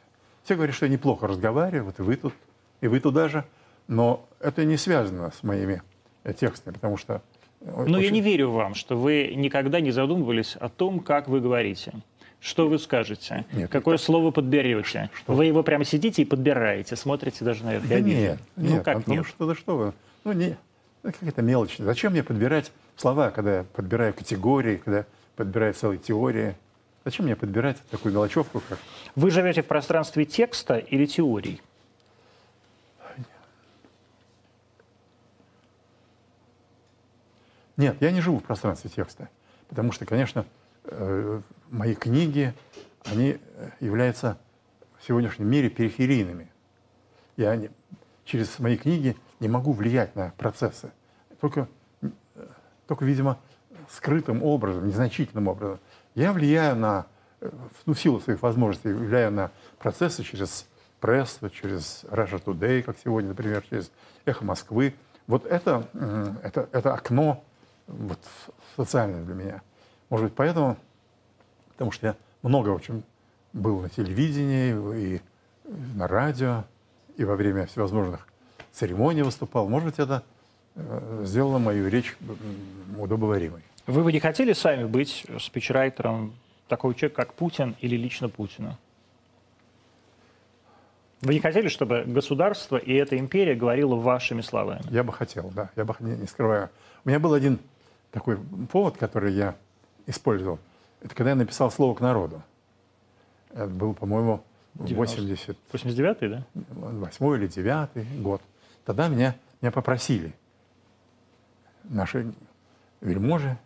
Все говорят, что я неплохо разговариваю, вот и вы тут, и вы туда же, но это не связано с моими э, текстами, потому что... Э, но очень... я не верю вам, что вы никогда не задумывались о том, как вы говорите. Что вы скажете? Нет, Какое так... слово подберете? Что? Вы его прямо сидите и подбираете, смотрите даже на это. Да нет, ну нет, как Антон, нет? что, да что вы? Ну, не, ну, какая-то мелочь. Зачем мне подбирать слова, когда я подбираю категории, когда подбираю целые теории? Зачем мне подбирать такую мелочевку, как... Вы живете в пространстве текста или теорий? Нет, я не живу в пространстве текста. Потому что, конечно, э, мои книги, они являются в сегодняшнем мире периферийными. Я не, через мои книги не могу влиять на процессы. Только, только, видимо, скрытым образом, незначительным образом. Я влияю на, ну, в силу своих возможностей, влияю на процессы через прессу, через Russia Today, как сегодня, например, через Эхо Москвы. Вот это, это, это окно вот, социальное для меня. Может быть, поэтому, потому что я много очень был на телевидении и на радио, и во время всевозможных церемоний выступал. Может быть, это э, сделало мою речь удобоваримой. Вы бы не хотели сами быть спичрайтером такого человека, как Путин или лично Путина? Вы не хотели, чтобы государство и эта империя говорила вашими словами? Я бы хотел, да. Я бы не, не скрываю. У меня был один такой повод, который я использовал. Это когда я написал слово к народу. Это был, по-моему, 80... 89-й, да? 8 или 9 год. Тогда меня, меня попросили наши вельможи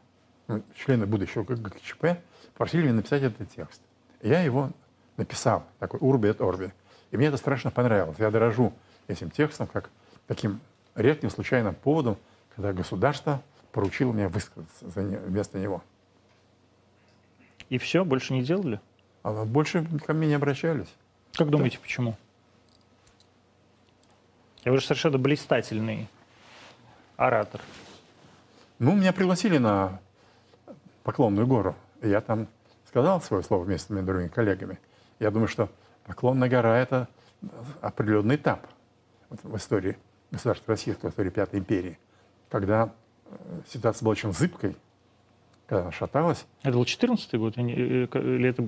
ну, члены будущего ГКЧП просили меня написать этот текст. Я его написал, такой «Урби et Орби». И мне это страшно понравилось. Я дорожу этим текстом как таким редким случайным поводом, когда государство поручило мне высказаться за не, вместо него. И все, больше не делали? А больше ко мне не обращались. Как думаете, да. почему? Я уже совершенно блистательный оратор. Ну, меня пригласили на Поклонную гору. Я там сказал свое слово вместе с моими другими коллегами. Я думаю, что Поклонная гора – это определенный этап в истории государства российского, в истории Пятой империи, когда э, ситуация была очень зыбкой, когда она шаталась. Это был 14 год? Э, или это,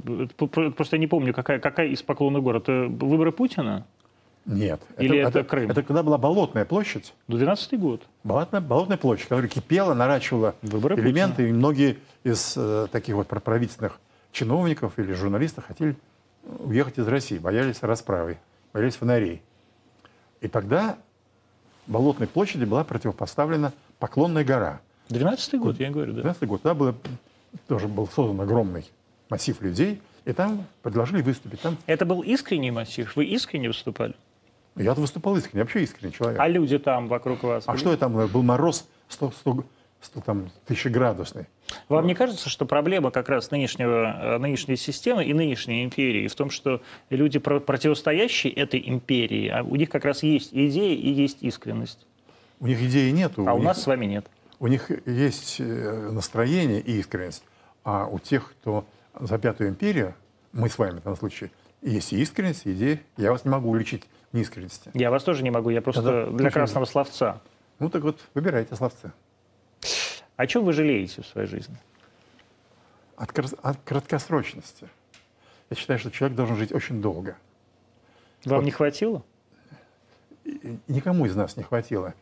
просто я не помню, какая, какая из Поклонной горы? Это выборы Путина? Нет. Или это, это, это Крым? Это когда была Болотная площадь. 12 год. Болотная, Болотная площадь, которая кипела, наращивала Выборы элементы. Путина. И многие из э, таких вот правительственных чиновников или журналистов хотели уехать из России, боялись расправы, боялись фонарей. И тогда Болотной площади была противопоставлена Поклонная гора. 12 год, я говорю, да. 12 год. Тогда было, тоже был создан огромный массив людей, и там предложили выступить. Там... Это был искренний массив? Вы искренне выступали? Я выступал искренне, вообще искренний человек. А люди там вокруг вас? А были? что я там, был мороз 100, 100, 100 там, тысячеградусный. Вам не кажется, что проблема как раз нынешнего, э, нынешней системы и нынешней империи в том, что люди, про- противостоящие этой империи, а у них как раз есть идеи и есть искренность, У них идеи нету. а у них- нас с вами нет. У них есть э, настроение и искренность, а у тех, кто за Пятую империю, мы с вами в данном случае, есть и искренность, и идеи. Я вас не могу уличить неискренности. Я вас тоже не могу, я просто Тогда для красного словца. Ну так вот, выбирайте словцы. О чем вы жалеете в своей жизни? От, от краткосрочности. Я считаю, что человек должен жить очень долго. Вам Вот. не хватило? Никому из нас не хватило.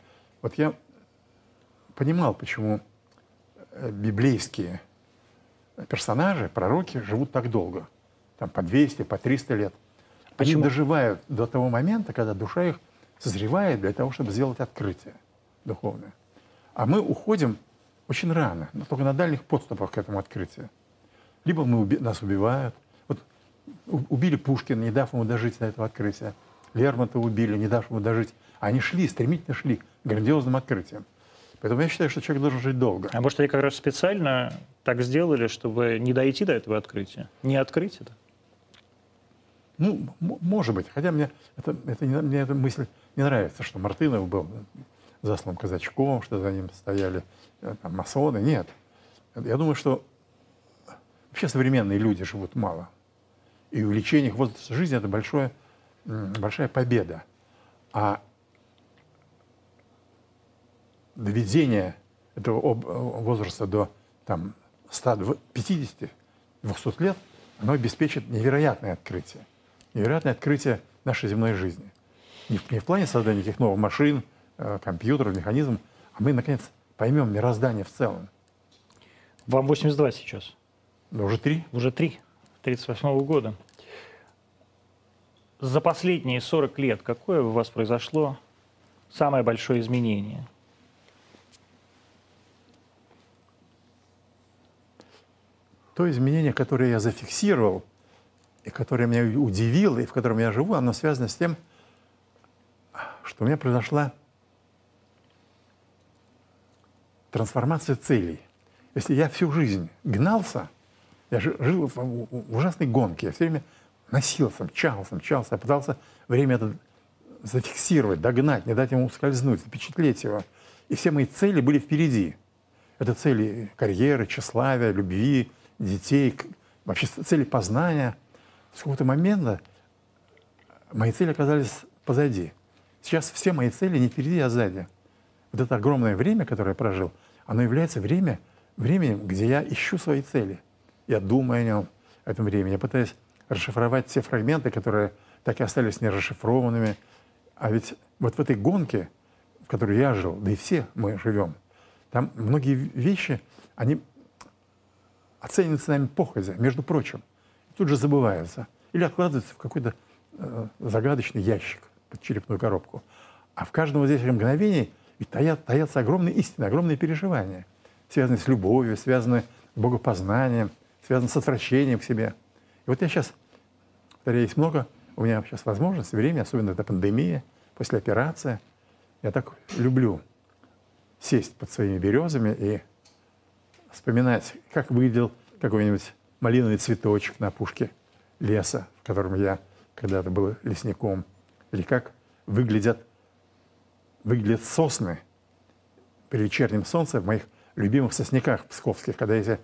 Вот я понимал, почему э, библейские персонажи, пророки, живут так долго. Там по 200, по 300 лет. Почему? Они доживают до того момента, когда душа их созревает для того, чтобы сделать открытие духовное. А мы уходим очень рано, но только на дальних подступах к этому открытию. Либо мы, уби- нас убивают. Вот убили Пушкина, не дав ему дожить до этого открытия. Лермонтова убили, не дав ему дожить. Они шли, стремительно шли к грандиозным открытиям. Поэтому я считаю, что человек должен жить долго. А может, они как раз специально так сделали, чтобы не дойти до этого открытия? Не открыть это? Ну, может быть. Хотя мне, это, это не- мне эта мысль не нравится, что Мартынов был заслан казачком, что за ним стояли э, там, масоны. Нет. Я думаю, что вообще современные люди живут мало. И увеличение их возраста жизни – это большое, большая победа. А доведение этого об- возраста до там, 150-200 лет, оно обеспечит невероятное открытие. Невероятное открытие нашей земной жизни. Не в, не в плане создания каких новых машин, э, компьютеров, механизмов, а мы, наконец, поймем мироздание в целом. Вам 82 сейчас. Но уже три. Уже три. 38 года. За последние 40 лет какое у вас произошло самое большое изменение? То изменение, которое я зафиксировал, и которое меня удивило, и в котором я живу, оно связано с тем, что у меня произошла трансформация целей. Если я всю жизнь гнался, я жи- жил в ужасной гонке, я все время носился, мчался, мчался, я пытался время это зафиксировать, догнать, не дать ему ускользнуть, запечатлеть его. И все мои цели были впереди. Это цели карьеры, тщеславия, любви, детей, вообще цели познания. С какого-то момента мои цели оказались позади. Сейчас все мои цели не впереди, а сзади. Вот это огромное время, которое я прожил, оно является время, временем, где я ищу свои цели. Я думаю о нем, о этом времени. Я пытаюсь расшифровать те фрагменты, которые так и остались нерасшифрованными. А ведь вот в этой гонке, в которой я жил, да и все мы живем, там многие вещи, они оцениваются нами походя, между прочим. Тут же забываются. Или откладываются в какой-то э, загадочный ящик под черепную коробку. А в каждом из этих мгновений ведь таят, таятся огромные истины, огромные переживания, связанные с любовью, связанные с богопознанием, связанные с отвращением к себе. И вот я сейчас, повторяю, есть много, у меня сейчас возможность, время, особенно это пандемия, после операции. Я так люблю сесть под своими березами и вспоминать, как выглядел какой-нибудь малиновый цветочек на опушке леса, в котором я когда-то был лесником, или как выглядят, выглядят сосны при вечернем солнце в моих любимых сосняках псковских, когда эти,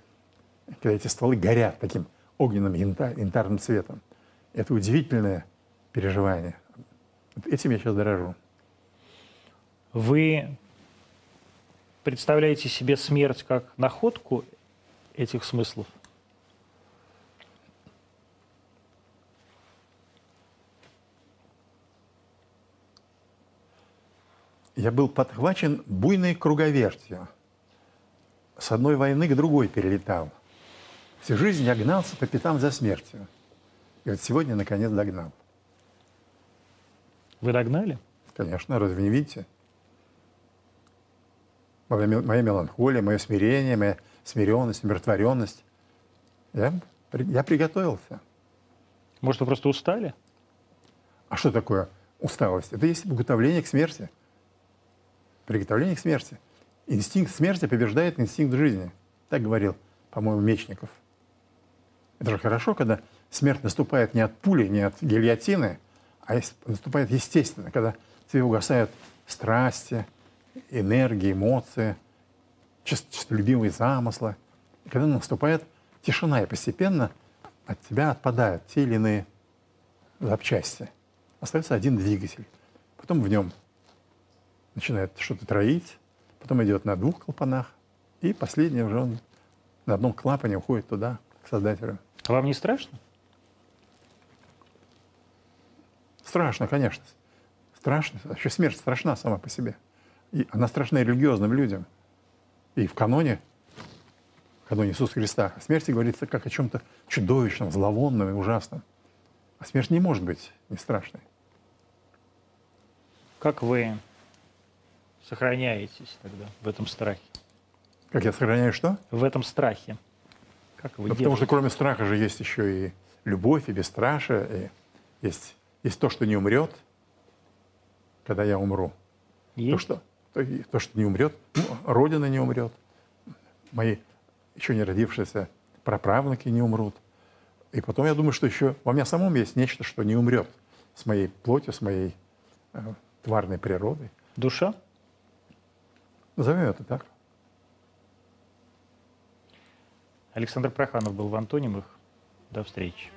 когда эти стволы горят таким огненным янта- янтарным цветом. Это удивительное переживание. Этим я сейчас дорожу. Вы представляете себе смерть как находку этих смыслов? Я был подхвачен буйной круговертью. С одной войны к другой перелетал. Всю жизнь я гнался по пятам за смертью. И вот сегодня, наконец, догнал. Вы догнали? Конечно, разве не видите? Моя, мел- моя меланхолия, мое смирение, моя смиренность, умиротворенность. Я, я приготовился. Может, вы просто устали? А что такое усталость. Это есть приготовление к смерти. Приготовление к смерти. Инстинкт смерти побеждает инстинкт жизни. Так говорил, по-моему, Мечников. Это же хорошо, когда смерть наступает не от пули, не от гильотины, а наступает естественно, когда тебе угасают страсти, энергии, эмоции, честолюбивые замыслы. И когда наступает тишина, и постепенно от тебя отпадают те или иные запчасти. Остается один двигатель. Потом в нем начинает что-то троить, потом идет на двух клапанах, и последний уже он на одном клапане уходит туда, к создателю. А вам не страшно? Страшно, конечно. Страшно. Вообще смерть страшна сама по себе. И она страшна религиозным людям. И в каноне, в каноне Иисуса Христа, о смерти говорится как о чем-то чудовищном, зловонном и ужасном. А смерть не может быть не страшной. Как вы сохраняетесь тогда в этом страхе? Как я сохраняю что? В этом страхе. Как вы да потому что кроме страха же есть еще и любовь, и бесстрашие, и есть, есть то, что не умрет, когда я умру. Есть? То, что, то, то, что не умрет, ну, Родина не умрет, мои еще не родившиеся праправнуки не умрут. И потом я думаю, что еще во мне самом есть нечто, что не умрет с моей плотью, с моей э, тварной природой. Душа? Назовем это так. Александр Проханов был в Антонимах. До встречи.